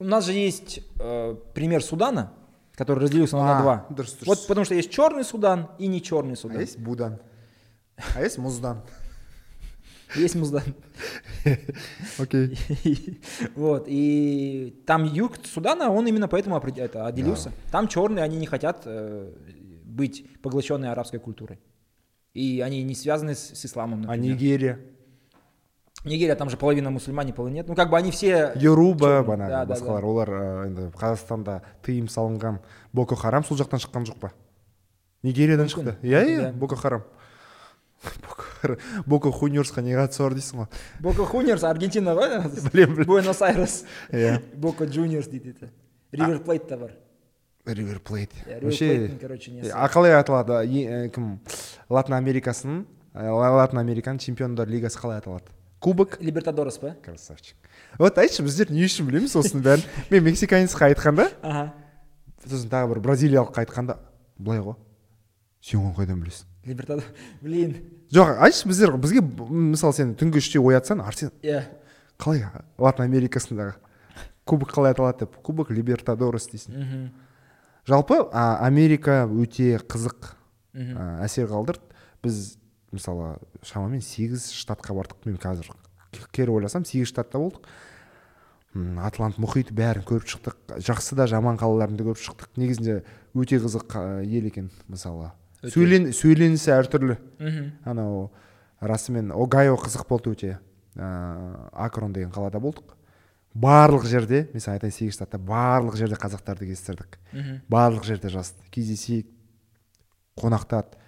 У нас же есть э, пример Судана, который разделился на два. дұрыс, дұрыс. Вот потому что есть черный Судан и не черный Судан. а есть будан а есть муздан Есть Муздан. окей Вот. И там юг Судана, он именно поэтому опред- это, отделился. Там черные, они не хотят э, быть поглощенной арабской культурой. И они не связаны с, с исламом, а например. нигерия Нигерия, там же половина мусульмане, половина нет. Ну, как бы они все... еруба Черный, бағанағы да, да, басқалар олар ә, енді қазақстанда тыйым салынған боко харам сол жақтан шыққан жоқ па нигериядан Мүмкін. шықты иә Мүмкін, иә иә. боко харам Боко хуниорсқа не қатысы бар дейсің ғой Бока Хунерс, Аргентина ғой білемін білемін Буэнос-Айрес. иә Бока Джуниорс дейді это. Ривер Плейт та бар. ривер плейт. Вообще Plate-тің, короче, несі. а қалай аталады ә, кім латын америкасының ә, латын американың чемпиондар лигасы қалай аталады кубок. Либертадорес па? красавчик. Вот айтшы біздер не үшін білеміз осының бәрін. Мен мексиканецқа айтқанда Ага. сосын тағы бір бразилиялыққа айтқанда былай ғой. Сен оны қайдан білесің? Либертадор. Блин. жоқ айтшы біздер бізге мысалы сен түнгі үште оятсаң арсен Иә. қалай латын америкасындағы кубок қалай аталады деп кубок либертадорес дейсің Мгм. жалпы а, америка өте қызық әсер қалдырды біз мысалы шамамен сегіз штатқа бардық мен қазір кері ойласам сегіз штатта болдық атлант мұхиты бәрін көріп шықтық жақсы да жаман қалаларын да көріп шықтық негізінде өте қызық ел екен мысалы. Сөйлен сөйленісі әртүрлі Мгм. анау расымен огайо қызық болды өте. Ә, акрон деген қалада болдық. Барлық жерде мен саған айтайын сегіз штатта барлық жерде қазақтарды кездестірдік. Барлық жерде жазды кездесейік қонақтады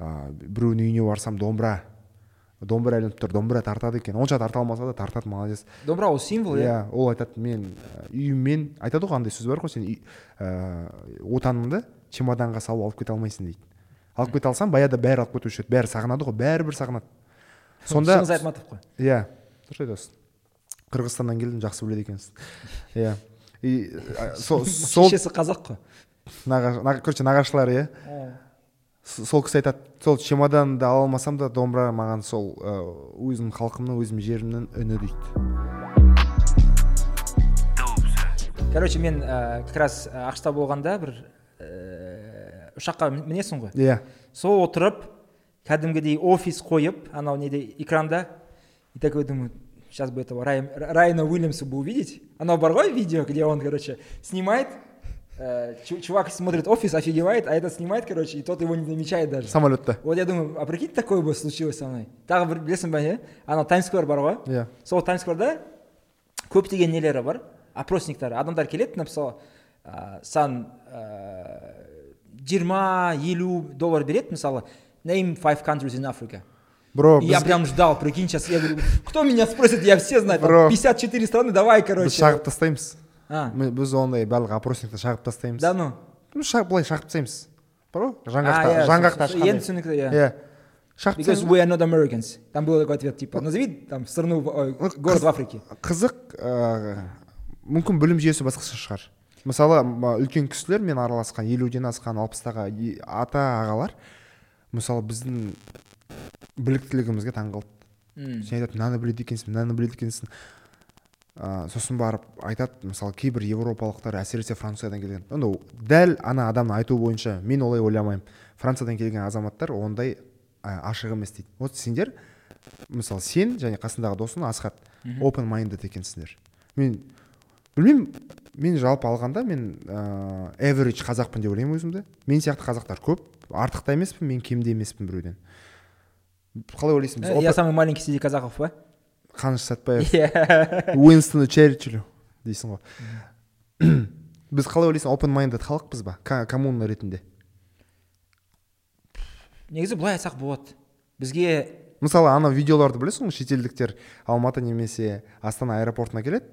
ә, біреудің үйіне барсам домбыра. Домбыра ілініп тұр домбыра тартады екен. Онша тарта алмаса да тартады молодец. Домбыра ол символ, иә. иә ол айтады мен үйіммен айтады ғой андай сөз бар ғой сен үй- ә, отаныңды чемоданға салып алып кете алмайсың дейді. Алып кете алсаң баяғыда бәрі алып кетуші еді. Бәрі сағынады ғой бәрібір сағынады. Сонда Шыңғыс Айтматов қой. иә дұрыс айтасың. Қырғызстаннан келдім жақсы біледі екенсің. Иә. И ә, сол Шешесі қазақ қой. короче нағашылары иә. С- сол кісі айтады сол чемоданды ала алмасам да домбыра маған сол ә, өзімнің халқымның өзімнің жерімнің үні дейді. Короче, мен ә, как раз ә, ақшта болғанда бір ә, ұшаққа мінесің ғой. иә Сол отырып, кәдімгідей офис қойып, анау неде экранда, и такой думаю, сейчас бы этого Райан- Райана Уильямса бы увидеть. Анау бар ғой видео, где он, короче, снимает, э, чу- чувак смотрит офис, офигевает, а этот снимает, короче, и тот его не замечает даже. самолетта Вот я думаю, а прикинь, такое бы случилось со мной. тағы бір білесің ба не анау таймс сквер бар ғой иә сол таймс скверда көптеген нелері бар опросниктар адамдар келеді мысалы ә, сан жиырма елу доллар береді мысалы name five countries in Africa бро я біз, прям ждал, прикинь, сейчас я говорю, кто меня спросит, я все знаю, Бро. 54 страны, давай, біз короче. шағып тастаймыз А, біз ондай барлық опросникті шағып тастаймыз да ну. Ну, шағып былай шағып тастаймыз А, жаңғақта жаңғақта со- енді түсінікті, иә. иә шағып Because we are not Americans. Там был такой ответ, типа, назови там страну, Ну, город в Африке. қызық ә, мүмкін білім жүйесі басқаша шығар мысалы үлкен кісілер мен араласқан елуден асқан алпыстағы ата ағалар мысалы біздің біліктілігімізге таң қалды. М. сен айтады мынаны біледі екенсің мынаны біледі екенсің. Ә, сосын барып айтады мысалы кейбір европалықтар әсіресе франциядан келген ну дәл ана адамның айтуы бойынша мен олай ойламаймын. Франциядан келген азаматтар ондай ә, ашық емес дейді. Вот сендер мысалы сен және қасындағы досың асхат open minded екенсіңдер. Мен білмеймін. Мен жалпы алғанда мен ыыы average қазақпын деп ойлаймын өзімді. Мен сияқты қазақтар көп. Артық та емеспін мен кем де емеспін біреуден. Қалай ойлайсың? Біз Э, Я самый маленький среди казахов па қаныш сәтбаев. Иә уинстон черчилль дейсің ғой. Біз қалай ойлайсың? Open minded халықпыз ба? Коммуна ретінде? Негізі былай айтсақ болады. Бізге мысалы анау видеоларды білесің ғой? Шетелдіктер алматы немесе астана аэропортына келеді.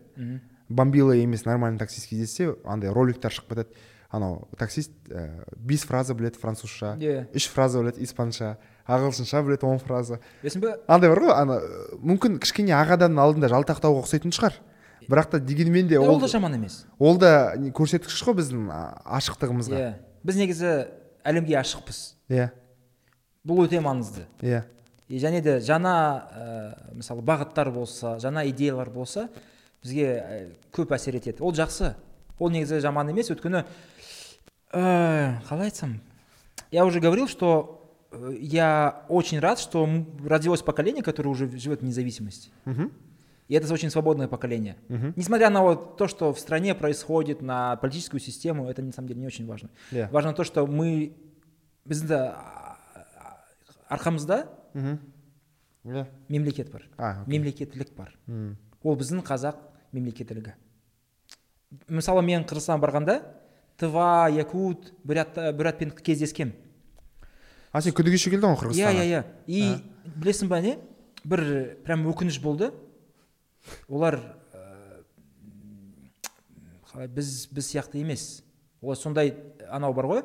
Бомбила емес нормальный таксист кездессе андай роликтер шығып кетеді. Анау таксист ә, бес фраза біледі французша иә үш фраза біледі испанша ағылшынша біледі он фраза. Білесің бе андай бар ғой ана мүмкін кішкене ақ адамның алдында жалтақтауға ұқсайтын шығар. Бірақ та дегенмен де ол ол да жаман емес. ол да көрсеткіш қой біздің ашықтығымызға. Иә біз негізі әлемге ашықпыз. Иә бұл өте маңызды. Иә и және де жаңа ә, мысалы бағыттар болса жаңа идеялар болса бізге ә, көп әсер етеді ол жақсы ол негізі жаман емес өйткені ә, қалай айтсам я уже говорил что э, я очень рад что м- родилось поколение которое уже живет в независимости мхм и это очень свободное поколение мхм несмотря на вот то что в стране происходит на политическую систему это на самом деле не очень важно иә важно то что мы бізді арқамызда мхм иә мемлекет бар а окей. мемлекеттілік бар М. ол біздің қазақ мемлекеттілігі. Мысалы мен қырғызстанға барғанда тыва якут бурятта бурятпен кездескем. А сен күні кеше келдің ғой иә қырғызстанға? иә иә. И білесің ба не? Бір прям өкініш болды. Олар ә, қалай біз біз сияқты емес. Олар сондай анау бар ғой.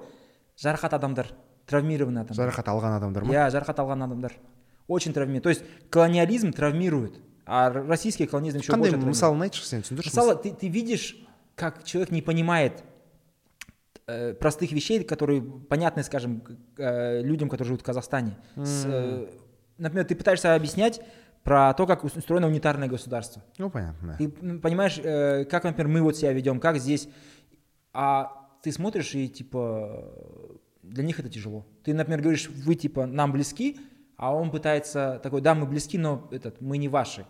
Жарақат адамдар травмированный адамдар. Жарақат алған адамдар ма? Иә жарақат алған адамдар. Очень травмирует то есть колониализм травмирует. а российский колониализм еще қандай больше травмирует. мысалын айтшы сен түсіндірші Мысалы, ты, ты видишь, как человек не понимает э, простых вещей, которые понятны, скажем, к- э, людям, которые живут в Казахстане. С, э, например, ты пытаешься объяснять про то, как устроено унитарное государство. ну понятно да. Ты м, понимаешь, э, как, например, мы вот себя ведем, как здесь. А ты смотришь и типа для них это тяжело. Ты, например, говоришь, вы типа нам близки, а он пытается такой, да, мы близки, но этот, мы не ваши.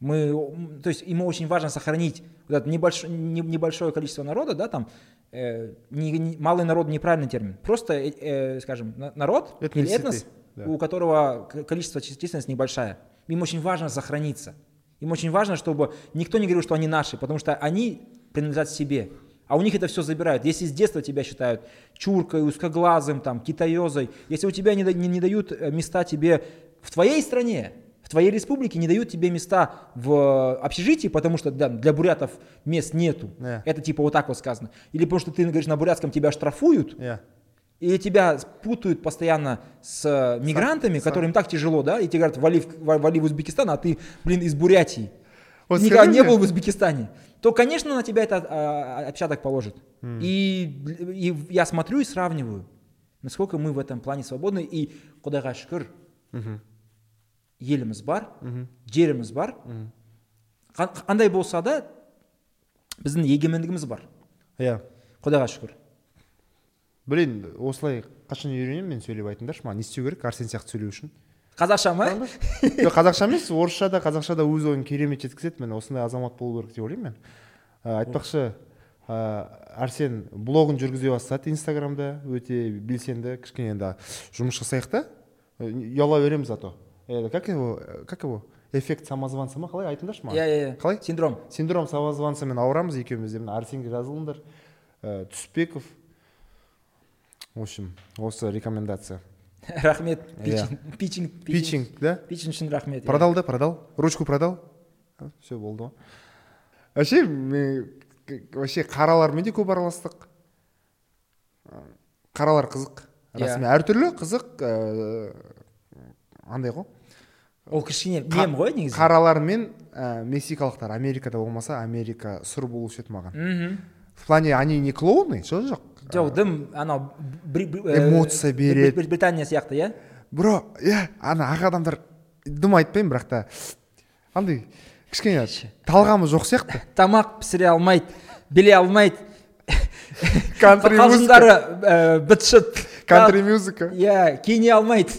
Мы, то есть ему очень важно сохранить вот это небольшое, не- небольшое количество народа, да, там, э, не- не- малый народ неправильный термин, просто, э, э, скажем, на- народ или Этноситы, этнос, да. у которого количество численность небольшая. Им очень важно сохраниться. Им очень важно, чтобы никто не говорил, что они наши, потому что они принадлежат себе. А у них это все забирают. Если с детства тебя считают чуркой, узкоглазым, там, китаезой, если у тебя не, не- не дают э, места тебе в твоей стране, в твоей республике не дают тебе места в общежитии, потому что да, для бурятов мест нету. Да. Это типа вот так вот сказано. Или потому что ты говоришь на бурятском тебя штрафуют, иә и тебя путают постоянно с э, мигрантами, Сам- которым так тяжело, да, и тебе говорят, вали вали в Узбекистан, а ты, блин, из Бурятии. Вот Никогда не был в Узбекистане. То, конечно, на тебя это а, отпечаток положит. И, и я смотрю и сравниваю, насколько мы в этом плане свободны. И құдайға шүкір мхм еліміз бар, жеріміз бар. Қандай болса да біздің егемендігіміз бар. иә. Құдайға шүкір. блин осылай қашан үйренемін мен сөйлеп айтыңдаршы маған. Не істеу керек арсен сияқты сөйлеу үшін. Қазақша ма? жоқ қазақша емес орысша да қазақша да өз ойын керемет жеткізеді мен осындай азамат болу керек деп ойлаймын мен. Ә, айтпақшы ә, арсен блогын жүргізе бастады инстаграмда. Өте белсенді. Кішкене енді жұмыс жасайық та. Ұяла береміз а то. Как его э, как его? Эффект самозванца. Ма қалай айтыңдаршы маған? Иә, иә, иә. қалай Синдром. синдром самозванцамен ауырамыз екеуміз де мына арсенге жазылыңдар. Ә, түсіпбеков. В общем осы рекомендация. Рахмет. Питчинг питчинг да? Питчинг үшін рахмет. Продал да продал? Ручку продал? Все болды. Ғой вообще мен вообще қаралармен де көп араластық. Қаралар қызық. Расымен әртүрлі қызық ә, андай ғой. Ол кішкене ғой негізі. қаралар мен ә, мексикалықтар америкада болмаса америка сұр болушы еді маған. Мхм в плане они не клоуны жоқ жоқ жоқ дым анау э, Эмоция береді. Бри- британия сияқты иә? Бро иә ана ақ адамдар дым айтпаймын бірақ та андай кішкене талғамы жоқ сияқты. Тамақ пісіре алмайды билей алмайды. Кантри қалжыңдары быт шыт кантри музыка иә киіне алмайды.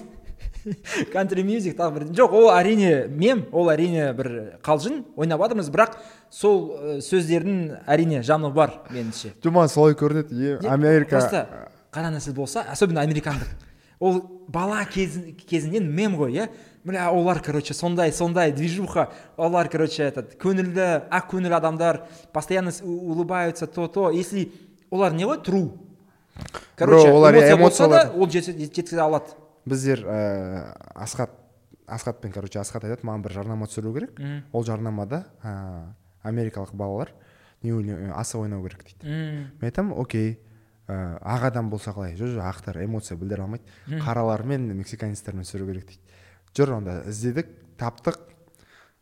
Кантри мюзик тағы бір. Жоқ ол әрине мем ол әрине бір қалжың ойнап жатырмыз бірақ сол ә, сөздердің әрине жаны бар меніңше. Жоман солай көрінеді. Америка. просто қара нәсіл болса особенно американдық. Ол бала кез- кезінен мем ғой иә бля олар короче сондай сондай движуха. Олар короче этот көңілді ақ көңіл адамдар. Постоянно улыбаются то то если олар не ғой true. Короче Бро, олар эмоция болса да эмоциялар- ол жет- жеткізе алады. Біздер ә, асхат асхатпен короче асхат айтады маған бір жарнама түсіру керек. Мгм. ол жарнамада ә, америкалық балалар не ойна- асық ойнау керек дейді. Мен айтамын окей ә, ақ адам болса қалай? Жоқ жоқ ақтар эмоция білдіре алмайды. Қаралармен мексиканецтермен түсіру керек дейді. Жүр онда іздедік таптық.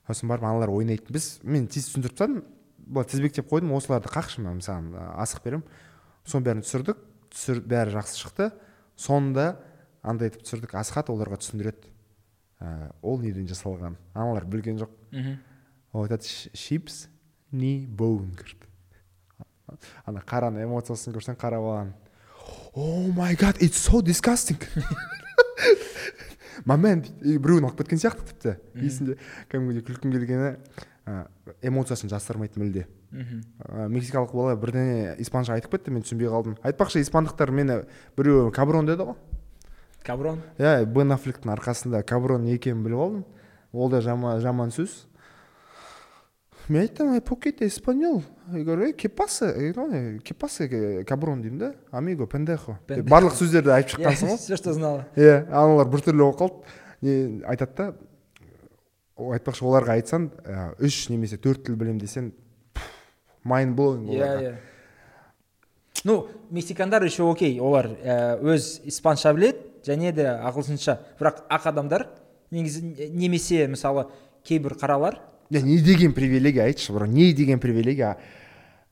Сосын барып аналар ойнайды. Біз мен тез түсіндіріп тастадым. Былай тізбектеп қойдым. Осыларды қақшы мен саған асық беремін. Соның бәрін түсірдік. Түсір бәрі жақсы шықты. Соңында андай етіп түсірдік. Асхат оларға түсіндіреді. Ә, ол неден жасалған? Аналар білген жоқ. Мгм. ол айтады шипс не боун ана қараның эмоциясын көрсең қара баланың. О май гад it's so disgusting! Мамен дейді и біреуін алып кеткен сияқты тіпті. Есінде кәдімгідей күлкім келгені ә, эмоциясын жасырмайды мүлде. Мхм. ә, мексикалық бала бірдеңе испанша айтып кетті мен түсінбей қалдым. Айтпақшы испандықтар мені біреу каброн деді ғой? Каброн? Иә бен аффлектің арқасында каброн не екенін біліп алдым. Ол да жаман, жаман сөз. Мен айттым ай покете я говорю eh, que pasa eh, каброн деймін да. Амиго пендехо деп Pendejo. барлық сөздерді айтып шыққансың ғой все что знала иә аналар біртүрлі болып қалды. Не айтады да айтпақшы оларға айтсаң ә, үш немесе төрт тіл білемін десең майнд блоуинг иә иә. Ну мексикандар еще окей. Олар өз испанша біледі және де ағылшынша. Бірақ ақ адамдар негізі немесе мысалы кейбір қаралар не не деген привилегия айтшы бро не деген привилегия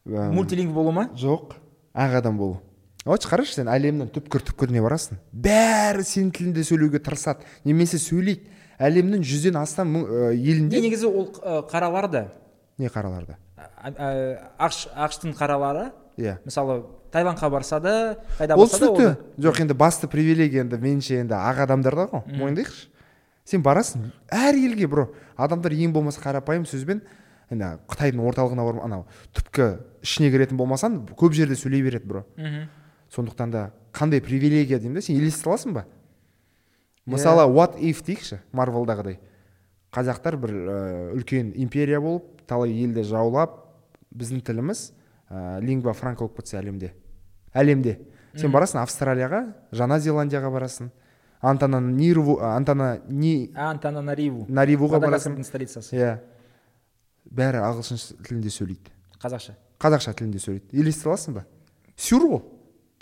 Ә, мультилингв болу ма? жоқ ақ адам болу. Вот қарашы сен әлемнің түпкір түпкіріне барасың. Бәрі сенің тіліңде сөйлеуге тырысады немесе сөйлейді. Әлемнің жүзден астам ә, не елінде негізі ол қаралар да. Не қараларда ә, ә, ақш ақштың қаралары иә. мысалы таиландқа барса да қайда ол түсінікті. жоқ енді басты привилегия енді меніңше енді ақ адамдарда ғой мойындайықшы. Сен барасың әр елге бро. Адамдар ең болмаса қарапайым сөзбен енді қытайдың орталығына барып анау түпкі ішіне кіретін болмасаң көп жерде сөйлей береді бро. Мхм. сондықтан да қандай привилегия деймін да сен елестете аласың ба? Мысалы what if дейікші марвелдағыдай. Қазақтар бір ә, үлкен империя болып талай елді жаулап біздің тіліміз ә, лингва франка болып кетсе әлемде. Әлемде. Сен барасың австралияға жаңа зеландияға барасың. Антана нирву антана ни антананариву наривуға барасың. столицасы. Иә. Бәрі ағылшын тілінде сөйлейді. Қазақша. Қазақша тілінде сөйлейді. Елестете аласың ба? Сюр ғой.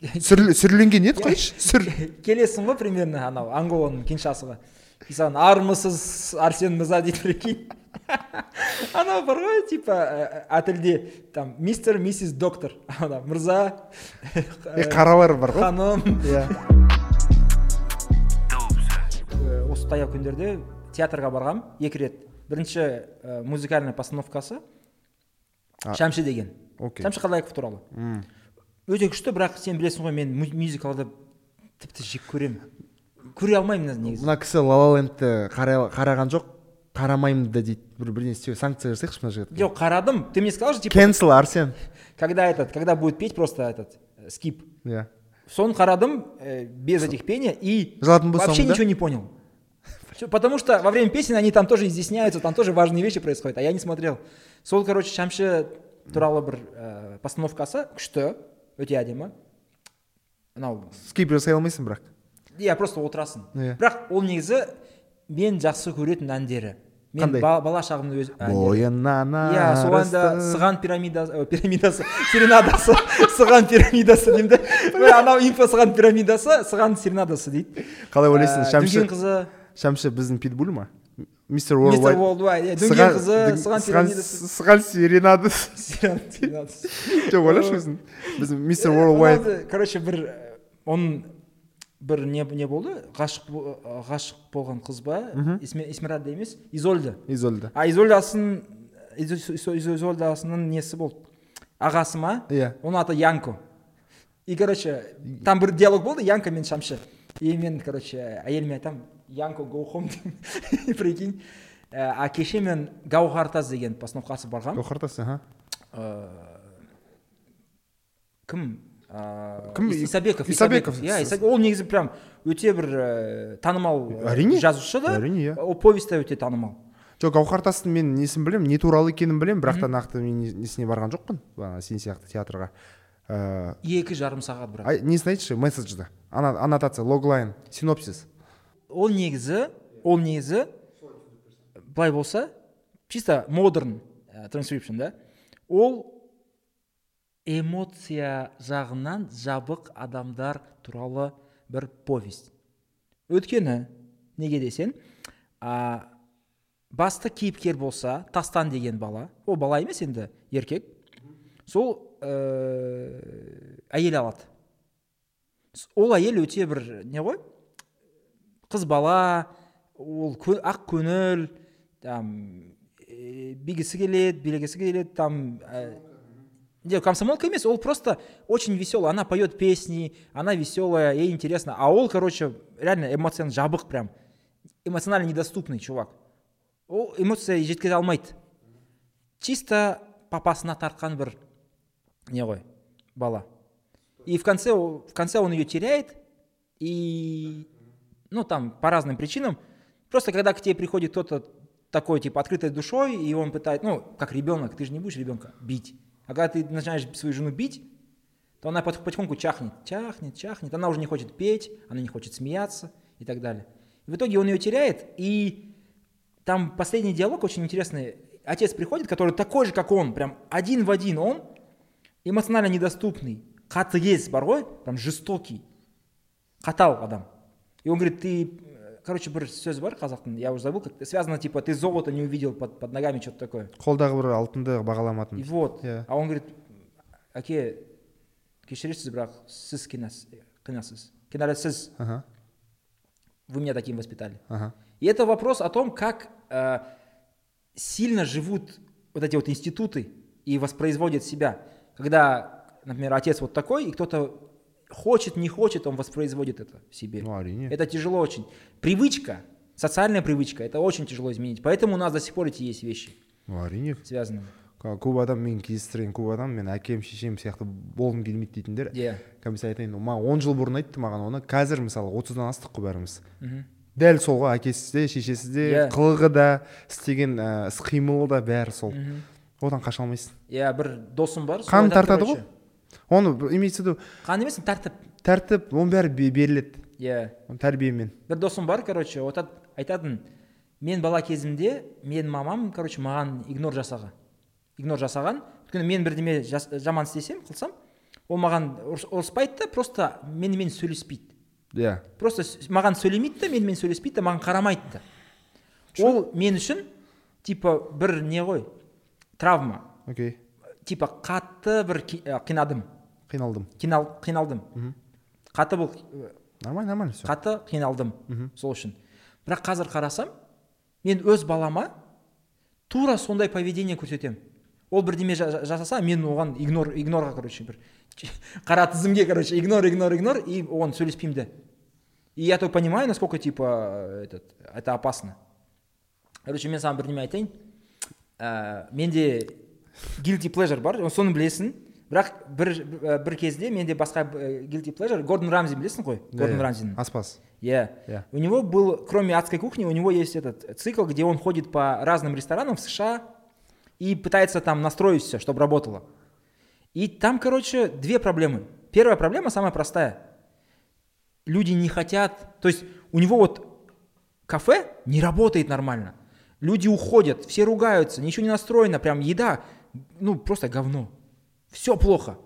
Сүрл- сүрленген ет қойшы сүр. Келесің ғой примерно анау анголаның киншасыға и саған армысыз арсен мырза дейді прикинь. Анау бар ғой типа әтілде там мистер миссис доктор. Ана мырза е қаралар бар ғой ханым иә Э, осы таяу күндерде театрға барғам. Екі рет. Бірінші ә, музыкальный постановкасы. Шәмші деген. Окей. Шәмші қалдаеков туралы. Өте күшті бірақ сен білесің ғой мен мюзиклды тіпті жек көремін. Көре алмаймын негізі. Мына кісі ла лендті қараған жоқ. қарамаймын да дейді бір бірдеңе істеу санкция жасайықшы мына жігітке жоқ қарадым ты мне сказал же типа кенсел арсен когда этот когда будет петь просто этот э, скип иә соны қарадым э, без этих пения и жылатын болсаң вообще да? ничего не понял Чё, потому что во время песен они там тоже изъясняются там тоже важные вещи происходят а я не смотрел сол короче шәмші туралы бір ә, постановкасы күшті өте әдемі анау скип жасай алмайсың бірақ иә просто отырасың Иә. бірақ ол негізі мен жақсы көретін әндері. Мен Қандай? ба- бала шағымның өз бойынан иә сол әнді сыған пирамидасы ө, пирамидасы серенадасы сыған пирамидасы деймін де. Міне анау инфо сыған пирамидасы сыған серенадасы дейді. Қалай ойлайсың Ә, шәмші қызы. Шәмші біздің питбуль ма? Мистер мистер Worldwide иә дүнген қызы сыған пирамидасы. сыған пирамидасы. жоқ ойлашы өзің. Біз мистер Оларды, короче бір э, оның бір не, не болды? ғашық ғашық болған қыз ба? Эсме- эсмеральда емес изольда. Изольда. А изольдасын Изо- Изо- Изо- изольдасының несі болды? Ағасы ма? Иә. Оның аты янко. И короче там бір диалог болды янко мен шамшы и мен короче әйеліме айтамын янко go home деймін прикинь. Ә, а кеше мен гауһартас деген постановкасы барғанмын гауһартас аха. Ә, кім? Ә, Кім? Ис- исабеков Исабеков. иә ол негізі прям өте бір ә, танымал Әрине. жазушы да? Әрине иә ол повесть та өте танымал. Жоқ гауһартастың мен несін білемін не туралы екенін білемін бірақ та нақты мен не- несіне барған жоқпын сен сияқты театрға. Ыыы екі жарым сағат бірақ. несін айтшы месседжді аннотация логлайн синопсис. Ол негізі ол негізі былай болса чисто модерн трансcription да? Ол эмоция жағынан жабық адамдар туралы бір повесть. Өйткені неге десең а, басты кейіпкер болса тастан деген бала ол бала емес енді еркек. Сол ә, әйел алады. Ол әйел өте бір не ғой қыз бала ол кө- ақ көңіл там э, бигісі келеді билегісі келеді там э, комсомолка емес ол просто очень веселая она поет песни она веселая ей интересно. А ол короче реально эмоцияны жабық прям. Эмоционально недоступный чувак. Ол эмоция жеткізе алмайды чисто папасына тартқан бір не ғой бала. И в конце в конце он ее теряет и ну там по разным причинам. Просто когда к тебе приходит кто-то такой типа открытой душой и он пытает ну как ребенок ты же не будешь ребенка бить а когда ты начинаешь свою жену бить то она пот- потихоньку чахнет чахнет чахнет. Она уже не хочет петь она не хочет смеяться и так далее. И в итоге он ее теряет и там последний диалог очень интересный. Отец приходит который такой же как он прям один в один он эмоционально недоступный. Қатыгез бар ғой прям жестокий. Қатал адам. И он говорит ты короче бір сөз бар қазақтың я уже забыл как связано типа ты золото не увидел под, под ногами что то такое қолдағы бір алтынды и бағаламадым вот иә а он говорит әке кешіресіз бірақ сіз кінәс кінәсіз кінәлі сіз аха вы меня таким воспитали аха И это вопрос о том, как э, сильно живут вот эти вот институты и воспроизводят себя. Когда, например, отец вот такой, и кто-то хочет, не хочет, он воспроизводит это в себе. ну әрине Это тяжело очень. Привычка, социальная привычка, это очень тяжело изменить. Поэтому у нас до сих пор эти есть вещи ну әрине связанные. Ка- көп адам мен кездестірген көп адам мен әкем шешем сияқты болғым келмейді дейтіндер Иә. комиссар айтайын маған он жыл бұрын айтты маған оны қазір мысалы отыздан астық қой бәріміз дәл сол ғой әкесі де шешесі де Иә. қылығы да істеген іс іс қимылы да бәрі сол одан қаша алмайсың Иә, бір досым бар. қан тартады ғой оны имеется в виду Қан емес, тәртіп. тәртіп. Оның бәрі бе- беріледі. Иә. тәрбиемен. Бір досым бар короче айтатын мен бала кезімде менің мамам короче маған игнор жасаған игнор жасаған. Өйткені мен бірдеме жаман істесем қылсам ол маған ұрыс- ұрыспайды да просто менімен сөйлеспейді. Иә. Просто с- маған сөйлемейді да менімен сөйлеспейді да маған қарамайды да. Ол мен үшін типа бір не ғой травма. Окей. Типа қатты бір ә, қинадым. Қиналдым. Қинал, қиналдым. Қатты бұл нормально нормально все қатты қиналдым Мгм. сол үшін. Бірақ қазір қарасам мен өз балама тура сондай поведение көрсетемін. Ол бірдеме жа- жа- жасаса мен оған игнор игнорға короче бір қара тізімге короче игнор игнор игнор и оған сөйлеспеймін да и я только понимаю насколько типа этот это опасно. Короче мен саған бірдеме айтайын. Ә, менде guilty pleasure бар соны білесің. бірақ бір ә, бір кезде менде басқа ә, guilty pleasure гордон рамзи білесің ғой гордон рамзині аспаз Yeah. Иә. У него был, кроме адской кухни, у него есть этот цикл, где он ходит по разным ресторанам в США и пытается там настроить все, чтобы работало. И там, короче, две проблемы. Первая проблема самая простая. Люди не хотят, то есть у него вот кафе не работает нормально. Люди уходят, все ругаются, ничего не настроено, прям еда, ну просто говно. Все плохо.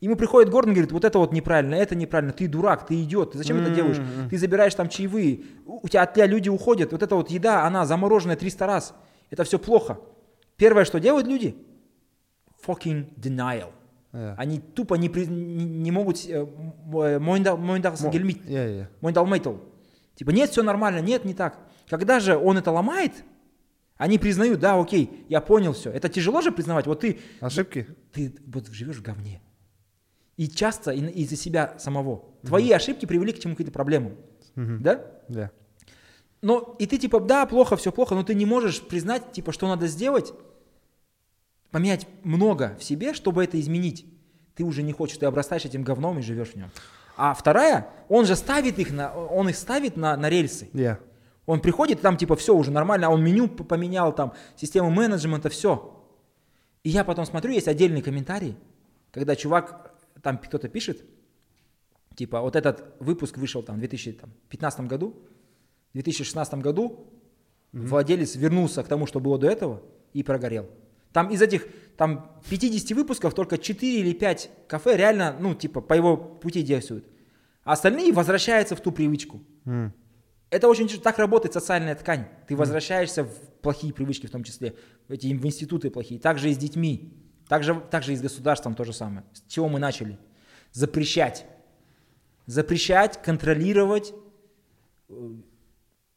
Ему приходит Гордон и говорит, вот это вот неправильно, это неправильно, ты дурак, ты идиот, ты зачем это делаешь? Ты забираешь там чаевые, у тебя от тебя люди уходят, вот эта вот еда, она замороженная 300 раз, это все плохо. Первое, что делают люди, fucking denial. иә Они тупо не, при- не, не могут э, э, иә мойындалмайды ол типа нет все нормально нет не так когда же он это ломает они признают да окей я понял все это тяжело же признавать? Вот ты ошибки? Ты вот живешь в говне. И часто из-за себя самого. Твои ошибки привели к чему? Каким-то проблемам. Да? Иә но и ты типа да плохо все плохо но ты не можешь признать типа что надо сделать поменять много в себе чтобы это изменить. Ты уже не хочешь ты обрастаешь этим говном и живешь в нем а вторая он же ставит их на он их ставит на, на рельсы. Иә он приходит, там типа все уже нормально, а он меню поменял, там систему менеджмента, все. И я потом смотрю, есть отдельный комментарий, когда чувак, там кто-то пишет, типа вот этот выпуск вышел там в 2015 году, в 2016 году владелец вернулся к тому, что было до этого, и прогорел. Там из этих там 50 выпусков только 4 или 5 кафе реально, ну, типа, по его пути действуют. А остальные возвращаются в ту привычку. М. Это очень так работает социальная ткань. Ты возвращаешься в плохие привычки, в том числе в эти в институты плохие. Также и с детьми, также, также и с государством то же самое. С чего мы начали? Запрещать. Запрещать, контролировать,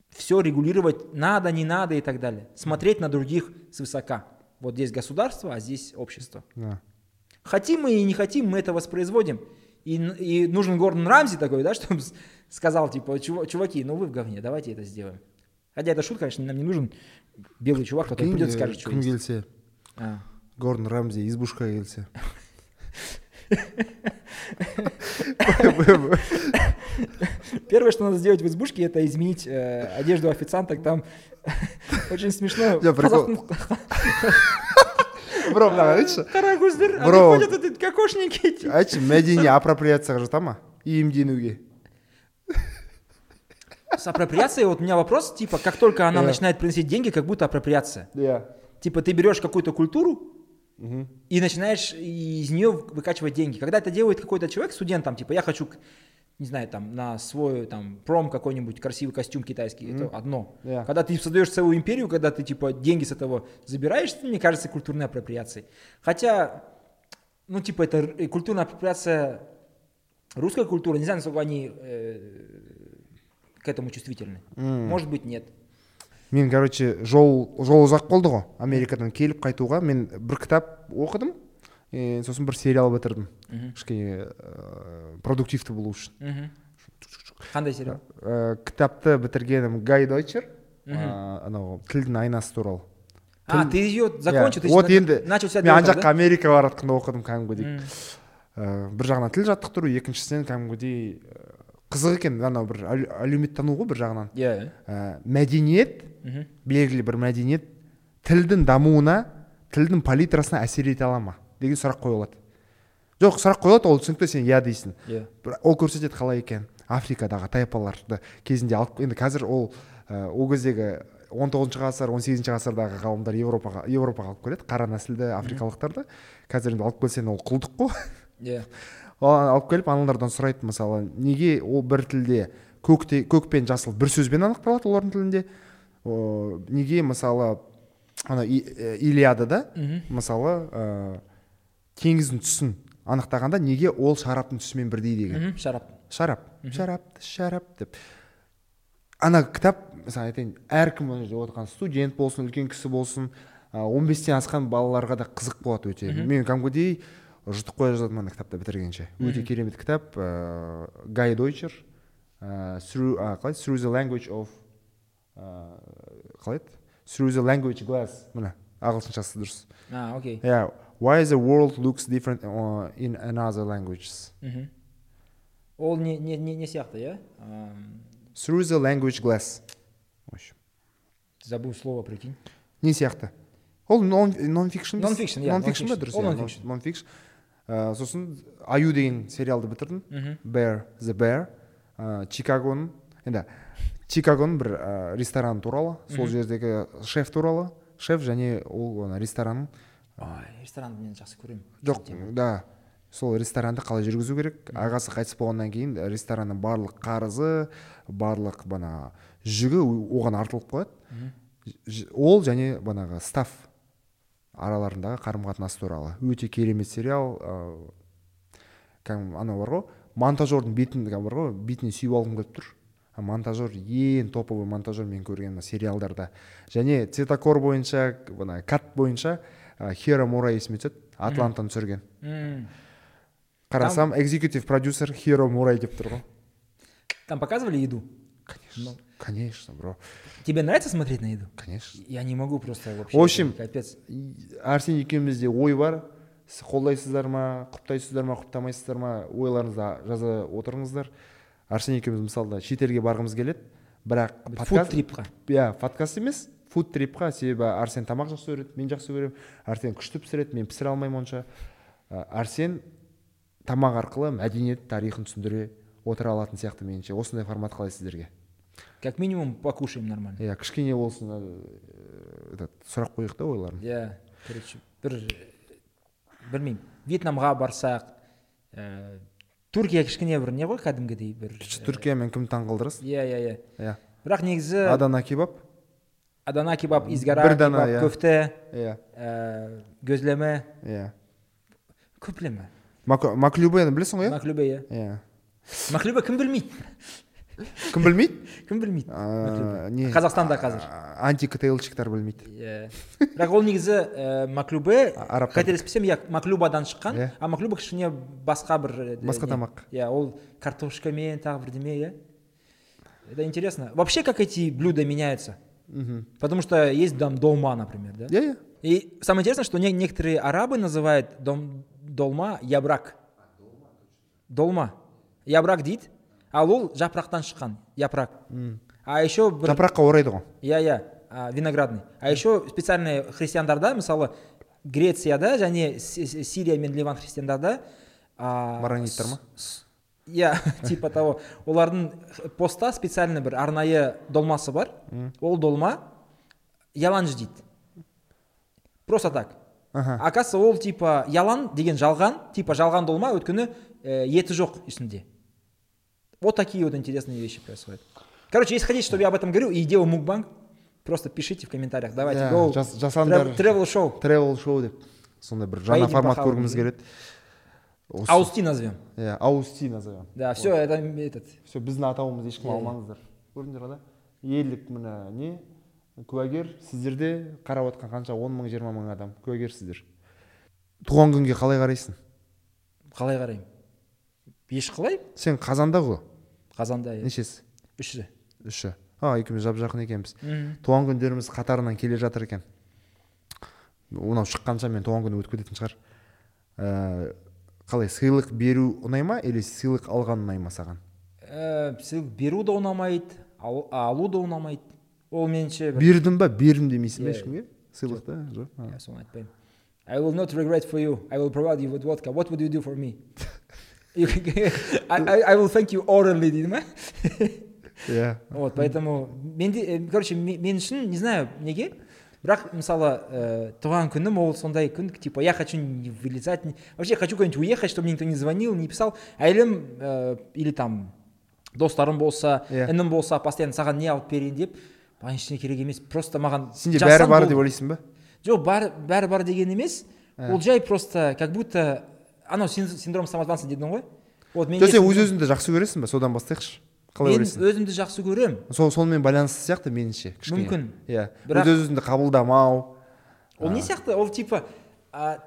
все регулировать надо, не надо и так далее. Смотреть на других свысока. Вот здесь государство, а здесь общество. да Хотим мы и не хотим, мы это воспроизводим. И, и нужен Гордон Рамзи такой, да, чтобы сказал, типа, «Чува- чуваки, ну вы в говне, давайте это сделаем. Хотя это шутка, конечно, нам не нужен белый чувак, который придет и скажет, что есть. А. гордон рамзи избушкаға келсе Первое, что надо сделать в избушке, это изменить э, одежду официанток. Там очень смешно. Я прикол- бро мынаған айтшы ходят эти кокошники. типа. айтшы мәдени апроприацияға жата ма иемденуге С апроприацией, вот у меня вопрос, типа, как только она Да. начинает приносить деньги, как будто апроприация. иә Типа, ты берешь какую-то культуру, и начинаешь из нее выкачивать деньги. Когда это делает какой-то человек, студент, там, типа, я хочу, не знаю, там, на свой, там, пром какой-нибудь красивый костюм китайский, это одно. Да. Когда ты создаешь целую империю, когда ты, типа, деньги с этого забираешь, это, мне кажется, культурной апроприацией. Хотя, ну, типа, это э, культурная апроприация русской культуры, не знаю, насколько они э, к этому чувствительны. Может быть, нет. мен короче жол жол ұзақ болды ғой. Америкадан келіп қайтуға. Мен бір кітап оқыдым. Е, сосын бір сериал бітірдім. Кішкене ә, продуктивті болу үшін. Мгм. қандай сериал? Ә, кітапты бітіргенім гай дойчер. Ә, анау тілдің айнасы туралы. А ты ее закончил? Иә, ты вот на- енді начал себя мен ана жаққа америкаға бара жатқанда оқыдым кәдімгідей. Ә, бір жағынан тіл жаттықтыру екіншісінен кәдімгідей ә, қызық екен анау бір әлеу- әлеуметтану ғой бір жағынан. Иә. Ә, мәдениет белгілі бір мәдениет тілдің дамуына тілдің палитрасына әсер ете ала ма деген сұрақ қойылады. Жоқ сұрақ қойылады ол түсінікті сен иә дейсің. Иә. Бірақ ол көрсетеді қалай екен африкадағы тайпаларды кезінде алып енді қазір ол ә, ол кездегі 19 ғасыр 18 ғасырдағы ғалымдар европаға европаға алып келеді қара нәсілді африкалықтарды. Қазір енді алып келсең ол құлдық қой. Иә. Алып келіп аналардан сұрайды мысалы неге ол бір тілде көкте көк пен жасыл бір сөзбен анықталады олардың тілінде? О, неге мысалы ана э, илиадада мысалы ә, теңіздің түсін анықтағанда неге ол шараптың түсімен бірдей деген? Шарап шарап шарап шарап деп. Ана кітап мысалы айтайын әркім мына жерде отырған студент болсын үлкен кісі болсын а, 15-тен асқан балаларға да қызық болады өте. Мен кәдімгідей жұтып қоя жаздадым ана кітапты бітіргенше? Өте керемет кітап ыыы гай дойчер ыыы а, қалай? Through the language of ыыы қалай еді? Through the language glass. Міне ағылшыншасы дұрыс. А окей. Иә why the world looks different in another languages? Ол не не не не сияқты иә? Through the language glass. В общем. Забыл слово прикинь. Не сияқты. Ол нон фикшн Non-fiction, иә, нон фикшн ба дұрыс нон фикшн сосын аю деген сериалды бітірдім. Мгм. bear the bear. Ыыы чикагоның енді чикагоның бір ә, рестораны туралы сол жердегі шеф туралы. Шеф және ол ана ресторанның ресторанды мен жақсы көремін. Жоқ да сол ресторанды қалай жүргізу керек? Ағасы қайтыс болғаннан кейін ресторанның барлық қарызы барлық бана жүгі оған артылып қояды. Ол және банағы стаф араларындағы қарым қатынас туралы. Өте керемет сериал ыыы, кәдімгі анау бар ғой монтажердің бетін бар ғой бетінен сүйіп алғым келіп тұр. Монтажер ең топовый монтажер мен көрген сериалдарда. Және цветокор бойынша мына кат бойынша ә, хиро мура есіме түседі. Атлантаны түсірген. Қарасам экзекутив продюсер хиро мурай деп тұр ғой. Там показывали еду? Конечно. конечно бро. Тебе нравится смотреть на еду? конечно. Я не могу просто вообще. В общем, капец. Арсен екеумізде ой бар. Қолдайсыздар ма құптайсыздар ма құптамайсыздар ма ойларыңызды жаза отырыңыздар. Арсен екеуміз мысалы шетелге барғымыз келеді. Бірақ Фуд трипқа. иә подкаст емес фуд трипқа. Себебі арсен тамақ жақсы көреді мен жақсы көремін. Арсен күшті пісіреді мен пісіре алмаймын онша. Арсен тамақ арқылы мәдениет тарихын түсіндіре отыра алатын сияқты меніңше. Осындай формат қалай сіздерге? Как минимум покушаем нормально. иә кішкене болсын ә, этот, сұрақ қояйық та ойларын. Иә короче бір білмеймін вьетнамға барсақ ә, түркия кішкене бір не ғой кәдімгідей бір түркиямен кімді таң қалдырасыз иә иә иә. Иә. Бірақ негізі адана кебаб адана кебаб изгара бір дана, кебаб иә. көфте иә. gözлеме иә. Көп білемін. Мак- маклюбені білесің ғой иә? Маклюбе иә. Иә. Маклюбе кім білмейді? кім білмейді? Кім білмейді? Не. Қазақстанда қазір. А, антикотейлщиктар білмейді. Иә бірақ ол негізі ә, маклюбе қателеспесем иә маклюбадан шыққан. А маклюба кішкене басқа бір Басқа тамақ. иә ол картошкамен тағы бірдеме иә. Это интересно. Вообще как эти блюда меняются? Потому что есть там долма например да? Иә иә и самое интересное что не- некоторые арабы называют дом, долма ябрак. Долма ябрак дейді ал ол жапырақтан шыққан япырақ. А еще бір жапыраққа орайды ғой. Иә иә. Виноградный. А еще специальный христиандарда мысалы грецияда және Си- Си- сирия мен ливан христиандарда а, Марониттер ма? иә типа того. Олардың постта специальный бір арнайы долмасы бар. Ол долма яланж дейді. Просто так. Оказывается ол типа ялан деген жалған типа жалған долма өйткені ә, еті жоқ үстінде. Вот такие вот интересные вещи происходят. Короче если хотите чтобы я об этом говорил и делал мукбанг просто пишите в комментариях. Давайте Иә, go жас- жасаңдар travel шоу. Тревел шоу деп сондай бір жаңа формат көргіміз келеді Осы- аусти назовем иә аусти назовем да все это этот. Все біздің атауымызды ешкім иә. алмаңыздар. Көрдіңдер ғой да? Елдік міне не? Куәгер сіздерде қарап отқан қанша? Он мың жиырма мың адам. Куәгерсіздер. Туған күнге қалай қарайсың? Қалай қараймын? Еш қалай сен қазанда ғой қазанда иә нешесі үші үші а екеуміз жап жақын екенбіз туған күндеріміз қатарынан келе жатыр екен мынау шыққанша мен туған күні өтіп кететін шығар Ә, қалай сыйлық беру ұнай ма или сыйлық алған ұнай ма саған Ә, сыйлық беру да ұнамайды ал- алу да ұнамайды ол меніңше бір бердім ба бердім демейсің ба ешкімге сыйлықты жоқ соны айтпаймын I will not regret for you. I will provide you with vodka. What would you do for me? I, I, I will thank you orally дейді ма иә вот поэтому менде э, короче ме- мен үшін не знаю неге бірақ мысалы э, туған күнім ол сондай күн типа я хочу не вылезать вообще хочу куда-нибудь уехать чтобы мне никто не звонил не писал. Әйелім э, или там достарым болса Иә. інім болса постоянно саған не алып берейін деп маған ештеңе керек емес просто маған сенде бәрі бар деп ойлайсың ба? Жоқ бар бәрі бар деген емес. Ол жай просто как будто анау син- синдром самозванца дедің ғой. Вот мен жоқ сен өз өзіңді жақсы көресің ба? Содан бастайықшы. Қалай мен өзімді жақсы көремін. Сол сонымен байланысты сияқты меніңше кішкене. Мүмкін. иә. Бірақ- өз өзіңді қабылдамау. Ол не сияқты? Ол типа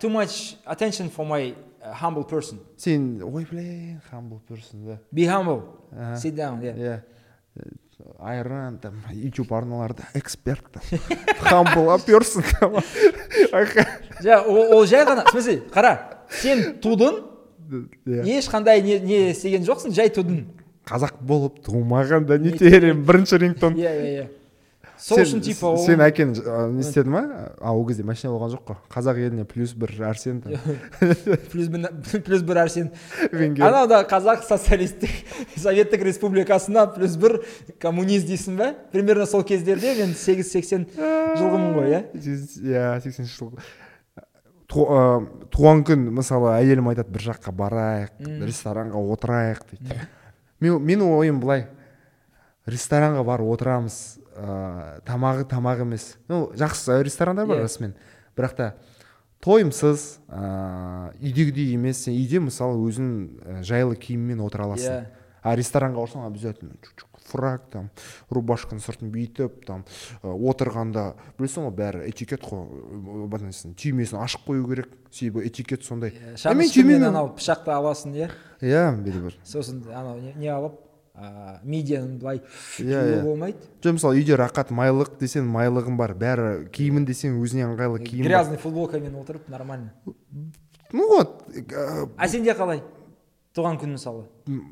too much attention for my humble person. Сен ой блин humble person да. Be humble. Sit down иә иә. Айран там ютуб арналарда эксперт там. Жа ол, ол жай ғана в смысле қара. Сен тудың? Иә. ешқандай не, не істеген жоқсың жай тудың. Қазақ болып тумағанда не терем бірінші рингтон. Иә иә иә. Сол үшін типа ол сен әкең не істеді ма? А ол кезде машина болған жоқ қой. Қазақ еліне плюс бір арсен там. Плюс бір плюс бір арсен. Анау да қазақ социалистік советтік республикасына плюс бір коммунист дейсің ба? Примерно сол кездерде мен сегіз сексен жылғымын ғой иә? иә сексенінші жыл ту- ә, туған күн мысалы әйелім айтады бір жаққа барайық ресторанға отырайық дейді. Мен менің ойым былай ресторанға барып отырамыз ә, тамағы тамақ емес. Ну жақсы ресторандар бар Иә. расымен. Бірақ та тойымсыз ә, үйдегідей емес сен үйде мысалы өзің жайлы киіммен отыра аласың. Иә. А ресторанға барсаң обязательно фрак там рубашканың сыртын бүйтіп там ә, отырғанда білесің ғой бәрі этикет қой ә, ә, несін, түймесін ашық қою керек себебі этикет сондай. Иә, мен шаныш түймемен- анау пышақты аласың иә? Иә бір. Сосын анау не, не алып мидияны былай Иә, иә. болмайды? Жоқ мысалы үйде рақат майлық десең майлығың бар бәрі киімін десең өзіне ыңғайлы киім грязный футболкамен отырып нормально. Ну вот ә, а сенде қалай? Туған күн мысалы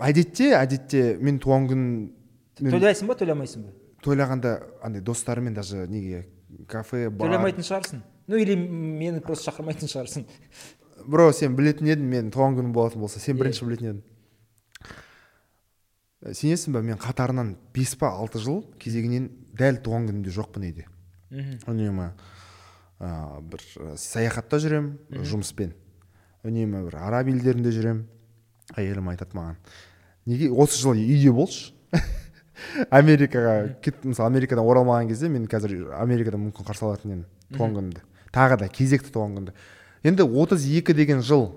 әдетте әдетте мен туған күн мен тойлайсың ба тойламайсың ба? Тойлағанда андай достарыммен даже неге? Кафе бар? Тойламайтын шығарсың. Ну или мені просто шақырмайтын шығарсың. Бро сен білетін едің мен туған күнім болатын болса сен бірінші білетін едің. Ә, сенесің ба мен қатарынан бес па алты жыл кезегінен дәл туған күнімде жоқпын үйде. Мхм. Үнемі ә, бір саяхатта жүремін жұмыспен. Үнемі бір араб елдерінде жүремін. Әйелім айтады маған неге осы жылы үйде болшы? америкаға кет мысалы америкадан оралмаған кезде мен қазір америкада мүмкін қарсы алатын едім туған күнімді. Тағы да кезекті туған күнді енді 32 деген жыл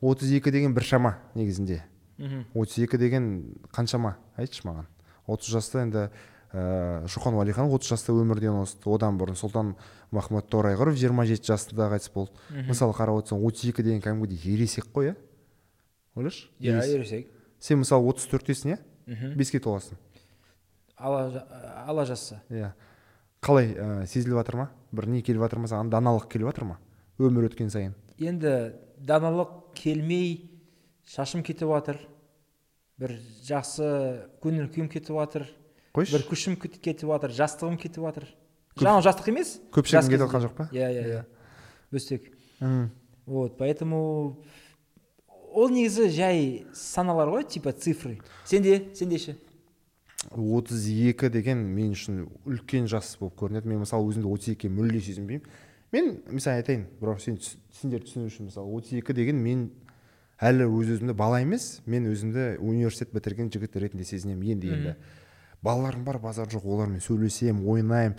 32 деген бір шама негізінде. Мхм 32 деген қаншама айтшы маған. 30 жаста енді ә, шоқан уәлихан 30 жаста өмірден озды. Одан бұрын сұлтан махмұд торайғыров 27 жасында қайтыс болды. Мысалы қарап отырсаң 32 деген кәдімгідей ересек қой иә? Ойлашы? Иә ересек. сен мысалы 34тесің иә? Мхм беске толасың ала жа- ала жазса иә. Қалай ә, сезіліп жатыр ма? Бір не келіп жатыр ма? Саған даналық келіп жатыр ма? Өмір өткен сайын. Енді даналық келмей шашым кетіп жатыр. Бір жақсы көңіл күйім кетіп жатыр. Қойшы. Бір күшім кет- кетіп жатыр жастығым кетіп жатыр. Жаңағы жастық емес? көпшілігің жас кетіп жатқан жоқ па? Иә иә иә. бөстек Мгм. вот поэтому ол негізі жай саналар ғой типа цифры. Сенде сенде ше? 32 деген мен үшін үлкен жас болып көрінеді. Мен мысалы өзімді 32-ге мүлде сезінбеймін. Мен мысалы айтайын бро сен сендер түсіну үшін мысалы 32 деген мен әлі өз өзімді бала емес мен өзімді университет бітірген жігіт ретінде сезінемін енді енді балаларым бар базар жоқ олармен сөйлесемін ойнаймын.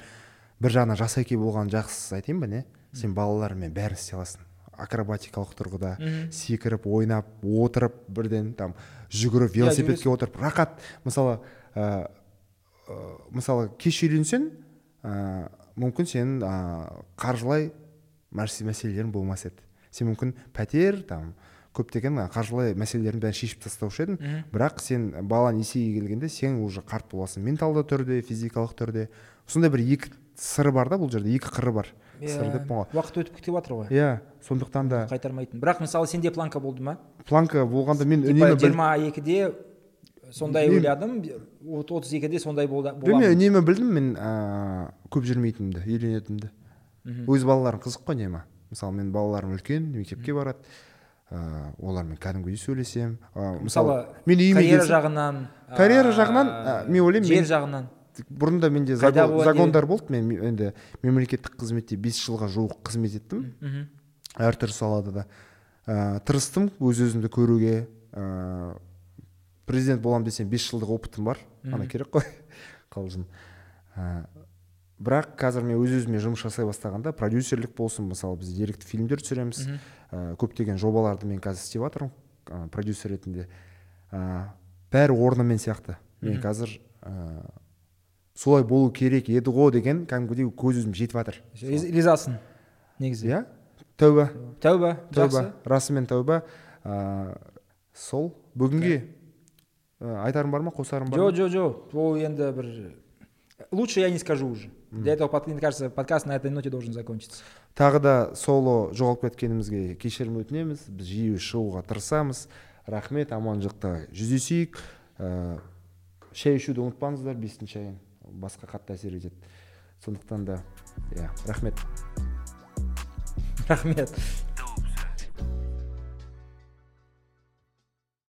Бір жағынан жас әке болған жақсы айтайын ба не? Сен балалармен бәрін істей аласың. Акробатикалық тұрғыда секіріп ойнап отырып бірден там жүгіріп велосипедке отырып. Рақат мысалы ә, ә, мысалы кеш үйленсең ә, мүмкін сенің ә, қаржылай мәс- мәселелерің болмас еді. Сен мүмкін пәтер там көптеген қаржылай мәселелерін бәрін шешіп тастаушы едің. Бірақ сен бала несиеге келгенде сен уже қарт боласың. Менталды түрде физикалық түрде. Сондай бір екі сыры бар да бұл жерде екі қыры бар. Сыр деп ғой уақыт өтіп кетіп жатыр ғой. Иә сондықтан да. Қайтармайтын. Бірақ мысалы сенде планка болды ма? Планка болғанда мен үнемі жиырма екіде сондай Мен- ойладым отыз екіде сондай болды білмеймін үнемі білдім мен ә, көп жүрмейтінімді үйленетінімді. Өз балаларым қызық қой үнемі. Мысалы мен балаларым үлкен мектепке барады ә, олармен кәдімгідей сөйлесемін мысалы мен үйіме карьера жағынан Карьера жағынан, мен ойлаймын, жер мен- жағынан. Бұрында менде загон- загондар болды. Мен ме- енді мемлекеттік қызметте бес жылға жуық қызмет еттім. Мхм. әртүрлі салада да. Ә, тырыстым өз өзімді көруге. Ә, президент боламын десем бес жылдық опытым бар. Ана керек қой қалжың. Ә, бірақ қазір мен өз өзіме жұмыс жасай бастағанда продюсерлік болсын мысалы біз деректі фильмдер түсіреміз. Ә, көптеген жобаларды мен қазір істеп жатырмын ә, продюсер ретінде. Ә, бәрі орнымен сияқты. Мен қазір ә, солай болу керек еді ғой деген кәдімгідей көз өзім жетіп жатыр. Риз- ризасың негізі. Иә. Тәуба. Тәуба тәуба. расымен тәуба. Ә, сол. Бүгінге ә, айтарым бар ма қосарым бар жо ма? жо жо ол енді бір лучше я не скажу уже. Для этого мне кажется подкаст на этой ноте должен закончиться. Тағы да соло жоғалып кеткенімізге кешірім өтінеміз. Біз жиі шығуға тырысамыз. Рахмет аманшылықта жүздесейік. Ә, шай ішуді ұмытпаңыздар бестің шайын. Басқа қатты әсер етеді. Сондықтан да иә рахмет. Рахмет.